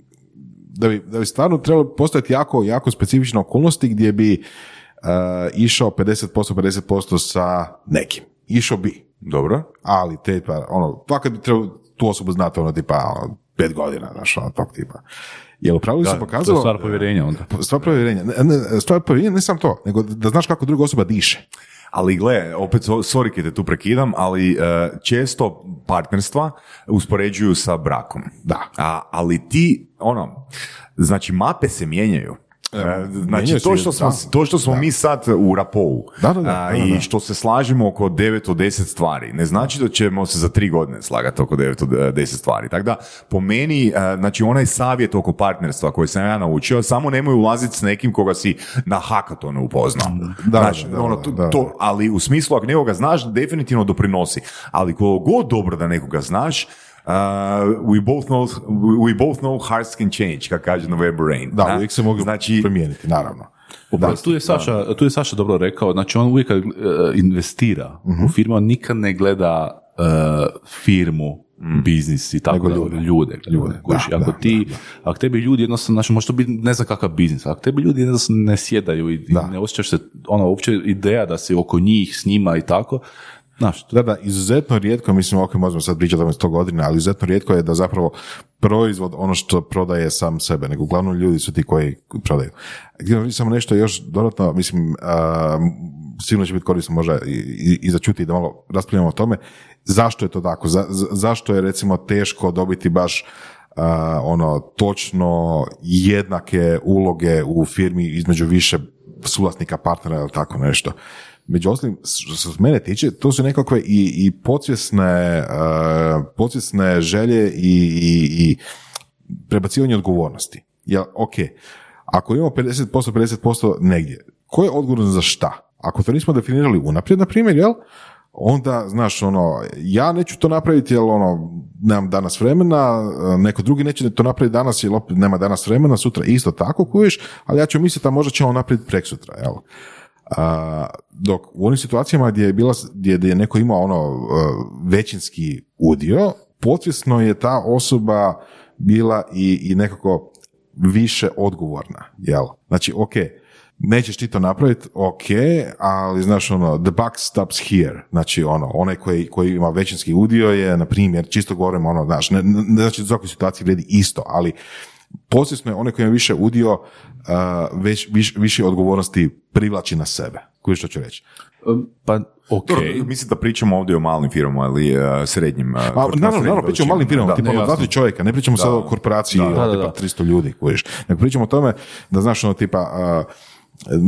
da bi, da bi stvarno trebalo postojati jako, jako specifične okolnosti gdje bi uh, išao 50%, 50% sa nekim. Išao bi, Dobro. ali te, pa, ono, fakat bi trebalo tu osobu znati, ono, tipa, ono, pet godina, znaš, ono, tog tipa. Jer u pravilu se To je pokazalo... stvar povjerenja onda. Stvar povjerenja. Ne, ne, stvar povjerenja ne samo to, nego da znaš kako druga osoba diše. Ali gle, opet, so- sorry kad te tu prekidam, ali e, često partnerstva uspoređuju sa brakom. Da. A, ali ti, ono, znači mape se mijenjaju. E, Znači, to što smo, to što smo mi sad u rapou Da, da, da, i što se slažemo oko 9 od 10 stvari, ne znači da ćemo se za tri godine slagati oko 9 od 10 stvari. Tako da, po meni, e, znači onaj savjet oko partnerstva koji sam ja naučio, samo nemoj ulaziti s nekim koga si na hakatonu upoznao. Da, znači, da, da, ono, to- da. to, ali u smislu ako nekoga znaš, definitivno doprinosi. Ali koliko god dobro da nekoga znaš, uh, we, both know, we both know hearts can change, kako kaže November Rain. Da, a? uvijek se mogu znači, promijeniti, naravno. Upravo, tu, je Saša, tu je Saša dobro rekao, znači on uvijek kad e, investira Mhm. u firmu, on nikad ne gleda e, firmu, biznis i tako Nego da, ljude. ljude. Ljude, Kužiš, da, ako da, ti, ako tebi ljudi jednostavno, znači može to biti ne znam kakav biznis, ako tebi ljudi jednostavno ne sjedaju i, i Da. ne osjećaš se, ono, uopće ideja da si oko njih, s njima i tako, znaš, Da, da, izuzetno rijetko, mislim, ok, možemo sad pričati o tome 100 godina, ali izuzetno rijetko je da zapravo proizvod ono što prodaje sam sebe, nego uglavnom ljudi su ti koji prodaju. Reći samo nešto još dodatno, mislim, a, sigurno će biti korisno možda i, i, i začuti da malo raspravljamo o tome, zašto je to tako, za- za- zašto je recimo teško dobiti baš a, ono točno jednake uloge u firmi između više suvlasnika, partnera ili tako nešto. Među ostalim, što se mene tiče, to su nekakve i, i podsvjesne, uh, podsvjesne želje i, i, i prebacivanje odgovornosti. Jel, ok, ako imamo 50%, 50% negdje, ko je odgovoran za šta? Ako to nismo definirali unaprijed, na primjer, jel? onda, znaš, ono, ja neću to napraviti jer, ono, nemam danas vremena, neko drugi neće to napraviti danas jer opet nema danas vremena, sutra isto tako kuješ, ali ja ću misliti, a možda ćemo napraviti preksutra, jel? A, dok u onim situacijama gdje je, bila, gdje, je neko imao ono uh, većinski udio, podsvjesno je ta osoba bila i, i nekako više odgovorna, jel? Znači, ok, nećeš ti to napraviti, ok, ali znaš ono, the buck stops here, znači ono, onaj koji, koji ima većinski udio je, na primjer, čisto govorim ono, znaš, ne, ne ne znači u svakoj situaciji vrijedi isto, ali podsvjesno je onaj koji ima više udio, uh, već, više, više odgovornosti privlači na sebe. Koji što ću reći? pa ok. Dobro, mislim da pričamo ovdje o malim firmama ili e, srednjim. Ma, tvrtkama naravno, naravno, pričamo o malim firmama, Da. tipa ne, ono, jasno. dva, čovjeka, ne pričamo sad o korporaciji Da, od da, tipa da. 300 ljudi, kojiš. Nego pričamo o tome da, znaš, ono, tipa, a,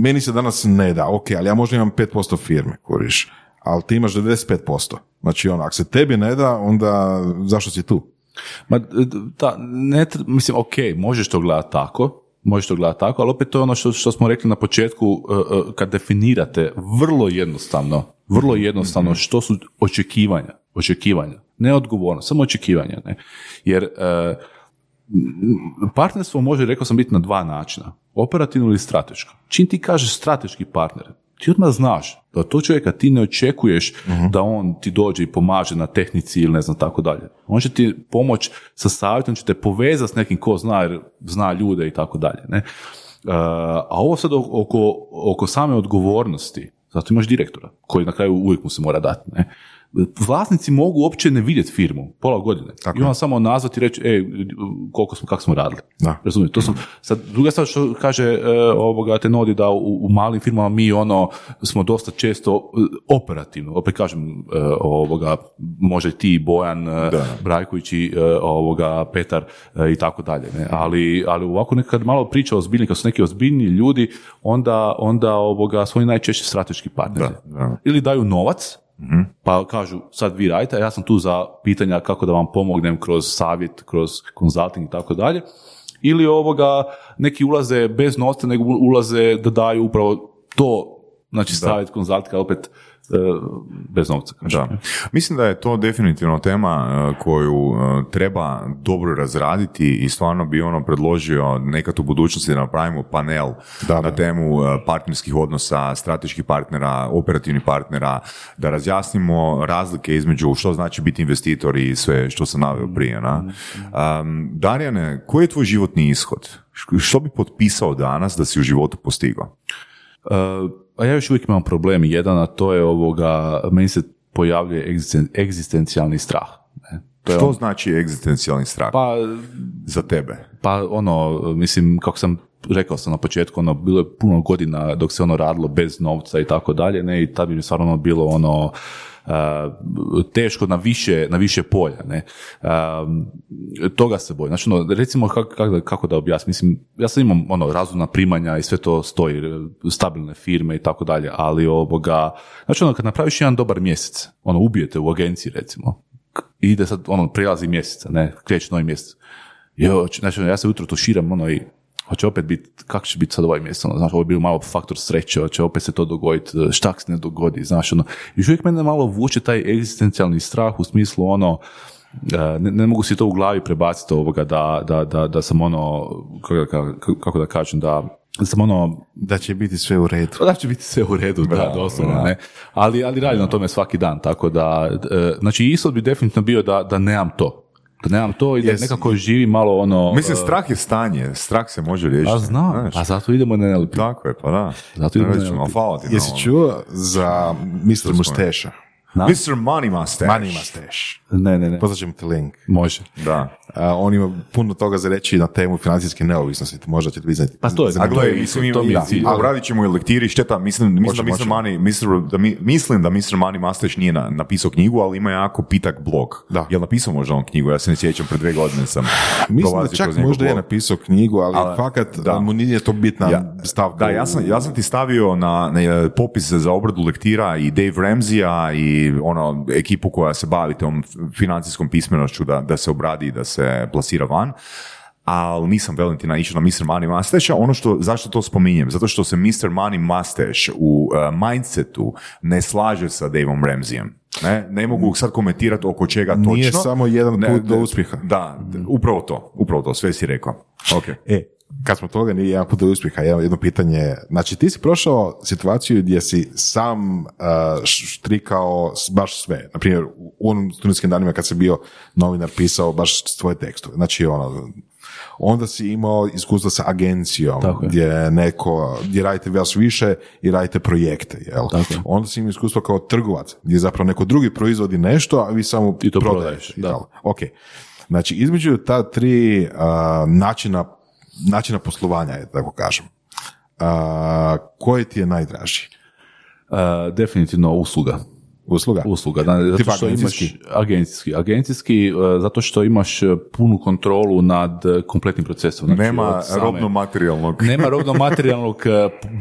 meni se danas ne da, ok, ali ja možda imam 5% firme, kuriš, ali ti imaš 95%. Znači, ono, ako se tebi ne da, onda zašto si tu? Ma, da, ne, mislim, ok, možeš to gledati tako, možeš to gledati tako, ali opet to je ono što, što smo rekli na početku, uh, uh, kad definirate vrlo jednostavno, vrlo jednostavno što su očekivanja, očekivanja, ne odgovornost, samo očekivanja, ne? Jer m, partnerstvo može, rekao sam, biti na dva načina, operativno ili strateško. Čim ti kažeš strateški partner, ti odmah znaš da tog čovjeka ti ne očekuješ da on ti dođe i pomaže na tehnici ili ne znam tako dalje. On će ti pomoć sa savjetom, će te povezati s nekim ko zna, jer zna ljude i tako dalje. Ne? Uh, a ovo sad oko, oko same odgovornosti, zato imaš direktora, koji na kraju uvijek mu se mora dati. Ne? Vlasnici mogu uopće ne vidjeti firmu pola godine. Tako I on samo nazvati i reći, ej, koliko smo, kako smo radili. Da. Razumijete? To su, sad, druga stvar što kaže e, ovoga te nodi da u, u malim firmama mi ono smo dosta često e, operativno, opet kažem e, ovoga, može ti Bojan e, Brajković i e, ovoga Petar e, i tako dalje, ne? Ali, ali ovako nekad malo priča ozbiljni, kad su neki ozbiljni ljudi, onda, onda ovoga su oni najčešće strateški partneri. da. Ili daju novac, pa kažu sad vi radite, ja sam tu za pitanja kako da vam pomognem kroz savjet, kroz konzulting i tako dalje. Ili ovoga, neki ulaze bez novca, nego ulaze da daju upravo to Znači savjet konzultka opet bez novca. Da. Mislim da je to definitivno tema e, koju e, treba dobro razraditi i stvarno bi ono predložio nekad u budućnosti da napravimo panel Da, na da. temu e, partnerskih odnosa, strateških partnera, operativnih partnera, da razjasnimo razlike između što znači biti investitor i sve što sam naveo prije. Na? Um, Darijane, koji je tvoj životni ishod? Što bi potpisao danas da si u životu postigao? Uh, a ja još uvijek imam problem jedan, a to je ovoga, meni se pojavljuje egzisten- egzistencijalni strah. Ne? To je Što on- znači egzistencijalni strah pa, za tebe? pa ono, mislim, kako sam rekao sam na početku, ono, bilo je puno godina dok se ono radilo bez novca i tako dalje, ne, i tad bi mi stvarno ono bilo ono, uh, teško na više, na više polja, ne. Um, toga se bojim. Znači, ono, recimo, kako, kako, da, objasnim, mislim, ja sad imam ono, razumna primanja i sve to stoji, stabilne firme i tako dalje, ali ovoga, znači, ono, kad napraviš jedan dobar mjesec, ono, ubijete u agenciji, recimo, i ide sad, ono, prilazi mjeseca, ne, kreće novi mjesec, Jo, znači, ja se ujutro tuširam, ono, i hoće opet biti, kako će biti sad ovaj mjesec, ono, znaš, ovo je bio malo faktor sreće, hoće opet se to dogoditi, šta se ne dogodi, znaš, ono, još uvijek mene malo vuče taj egzistencijalni strah u smislu, ono, e, ne, ne mogu si to u glavi prebaciti ovoga da, da, da, da sam ono, kako da, ka- kako da kažem, da, da sam ono, Da će biti sve u redu. da će biti sve u redu, da, doslovno, ne. Ali, ali radim na tome svaki dan, tako da, e, znači ishod bi definitivno bio da, da nemam to. Da nemam to i da Yes. nekako živi malo ono... Mislim, e, strah je stanje, strah se može riješiti. a znam, znaš. a zato idemo na NLP. Tako je, pa da. Zato idemo na NLP. hvala ti na Jesi čuo za Mr. Musteša? Na? Mr. Money Mustache. Money Mustache. Ne, ne, ne. Poslat ćemo ti link. Može. Da. A, on ima puno toga za reći na temu financijske neovisnosti. Možda će ti biti Pa to je- A zanimljivo. gle, mislim, to mi je da, cilj. ali radit ćemo i lektiri, šteta, mislim, mislim da Mr. može. Money, Mr. da mi, mislim da Mr. Money Mustache nije na, napisao knjigu, ali ima jako pitak blog. Da. Jel napisao možda on knjigu? Ja se ne sjećam, pred dve godine sam Mislim da čak možda je napisao knjigu, ali, Ali- fakat da. mu nije to bitna Ja- stavka. Da, ja sam, ja sam ti stavio na, na popis za obradu lektira i Dave Ramsey-a i ono, ekipu koja se bavi tom financijskom pismenošću da, da se obradi i da se plasira van. Ali nisam Valentina išao na Mr. Money Mustache, ono što, zašto to spominjem? Zato što se Mr. Money Mustache u uh, mindsetu ne slaže sa Daveom Ramseyem. Ne, ne mogu sad komentirati oko čega točno. Nije samo jedan put do uspjeha. Da, upravo to, upravo to, sve si rekao. Ok. E, kad smo toga, nije jedan put do uspjeha, jedno, pitanje. Znači, ti si prošao situaciju gdje si sam uh, štrikao baš sve. Naprimjer, u onim studentskim danima kad si bio novinar, pisao baš svoje tekstove. Znači, ono, onda si imao iskustvo sa agencijom, Tako je. gdje neko, gdje radite vas više i radite projekte, jel? Tako. Onda si imao iskustvo kao trgovac, gdje zapravo neko drugi proizvodi nešto, a vi samo I to prodaješ. prodaješ, i da. Ok. Znači, između ta tri a, načina, načina poslovanja, je, tako kažem, a, koji ti je najdraži? Uh, definitivno usluga. Usluga? Usluga, da, zato što agencijski? imaš agencijski, agencijski uh, zato što imaš uh, punu kontrolu nad uh, kompletnim procesom. Znači, Nema same- robno-materijalnog. Nema robno materijalnog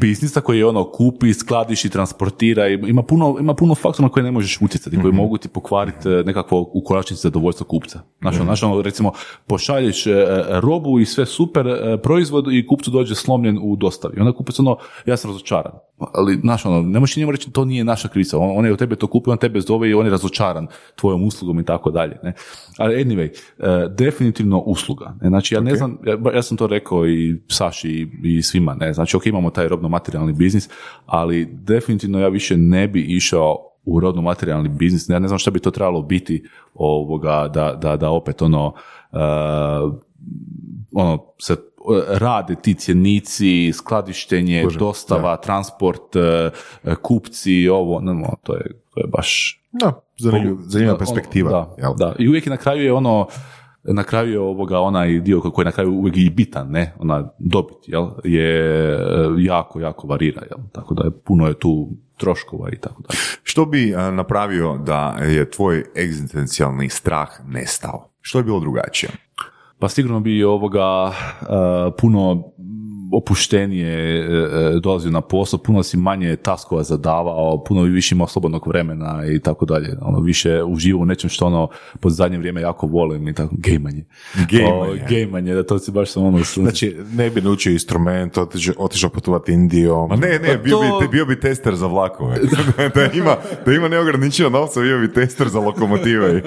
biznisa koji je ono kupi, skladiši, transportira i ima puno, ima puno faktora na koje ne možeš utjecati, koji mogu ti pokvariti nekakvo u konačnici zadovoljstvo kupca. Znači, znači, ono, recimo, pošalješ robu i sve super, proizvod i kupcu dođe slomljen u dostavi. I onda kupac ono, ja sam razočaran. Ali, znaš, ono, ne možeš njemu reći to nije naša krivica. On, on je od tebe to kupio, on tebe zove i on je razočaran tvojom uslugom i tako dalje. Ne? Ali anyway, uh, definitivno usluga. Ne? Znači, ja ne znam, ja, ja sam to rekao i Saši i, i svima, ne? Znači, ok, imamo taj robno-materijalni biznis, ali definitivno ja više ne bi išao u rodno-materijalni biznis, ja ne znam šta bi to trebalo biti ovoga, da, da, da opet ono, uh, ono, se rade ti cjenici, skladištenje, dostava, transport, uh, kupci, ovo, ne, no, to je, to je baš Da, zanimljiva, zanimljiva da, perspektiva. Da, jel? da. I uvijek je na kraju je ono, na kraju je ovoga onaj dio koji je na kraju uvijek i bitan, ne, ona dobit, jel, je e, jako, jako varira, jel, tako da je, puno je tu troškova i tako dalje. Što bi a, napravio da je tvoj egzistencijalni strah nestao? Što je bilo drugačije? Pa sigurno bi ovoga e, puno opuštenije e, e, dolazio na posao, puno si manje taskova zadavao, puno više imao slobodnog vremena i tako dalje. Ono, više uživao u nečem što ono pod zadnje vrijeme jako volim i tako, gejmanje. Gejmanje. O, gejmanje, da to si baš sam ono... Znači, ne bi naučio instrument, otišao, otišao putovati Indijom. Ma ne, ne, Pa bio, to- bi, bio bi tester za vlakove. da, ima, da ima neograničeno novca, bio bi tester za lokomotive.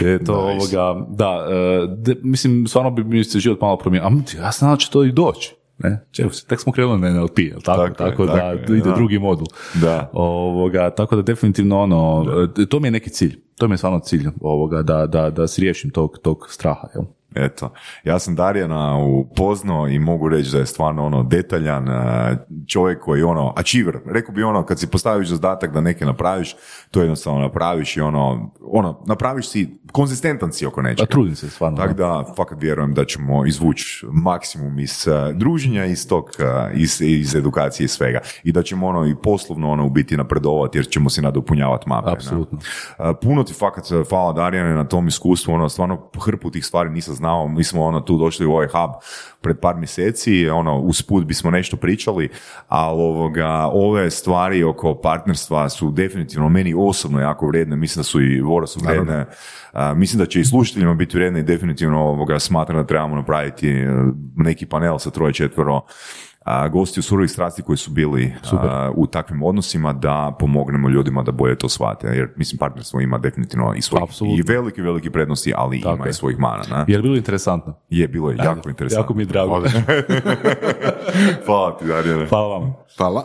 Je to ovoga, da, e, de- mislim, stvarno bi mi se život malo promijenio. A ja sam će to i doći. Ne? Se, tek smo krenuli na NLP, jel tako? Tako je, Tako, da tako ide da. drugi modul. Da. Ovoga, tako da definitivno ono, e, to mi je neki cilj. To mi je stvarno cilj, ovoga, da, da, da si riješim tog, tog straha. Jel? Eto, ja sam Darijana upoznao i mogu reći da je stvarno ono detaljan e, čovjek koji ono, achiever, rekao bi ono kad si postaviš zadatak da neke napraviš, to jednostavno napraviš i ono, ono, napraviš si, konzistentan si oko nečega. trudim se stvarno. Tako da. fakat vjerujem da ćemo izvući maksimum iz uh, druženja, iz tog, uh, iz, iz edukacije i svega. I da ćemo ono i poslovno ono u biti napredovati jer ćemo si nadopunjavati mape. Apsolutno. Puno ti fakat hvala Darijane na tom iskustvu, ono, stvarno hrpu tih stvari nisam znao, mi smo ono tu došli u ovaj hub pred par mjeseci, ono, usput bismo nešto pričali, ali ovoga, ove stvari oko partnerstva su definitivno meni osobno jako vrijedne, mislim da su i Vora su vrijedne, A, mislim da će i slušateljima biti vrijedne i definitivno ovoga, smatram da trebamo napraviti e, neki panel sa troje četvero a, gosti u surovih strasti koji su bili a, u takvim odnosima da pomognemo ljudima da bolje to shvate. Jer mislim partnerstvo ima definitivno i svojih Apsolutno. i velike, velike prednosti, ali Tako ima je. i svojih mana. Ne? Je li bilo interesantno? Je, bilo je jako interesantno. Jako mi je drago. Hvala ti, Darijane. Hvala vam. Hvala.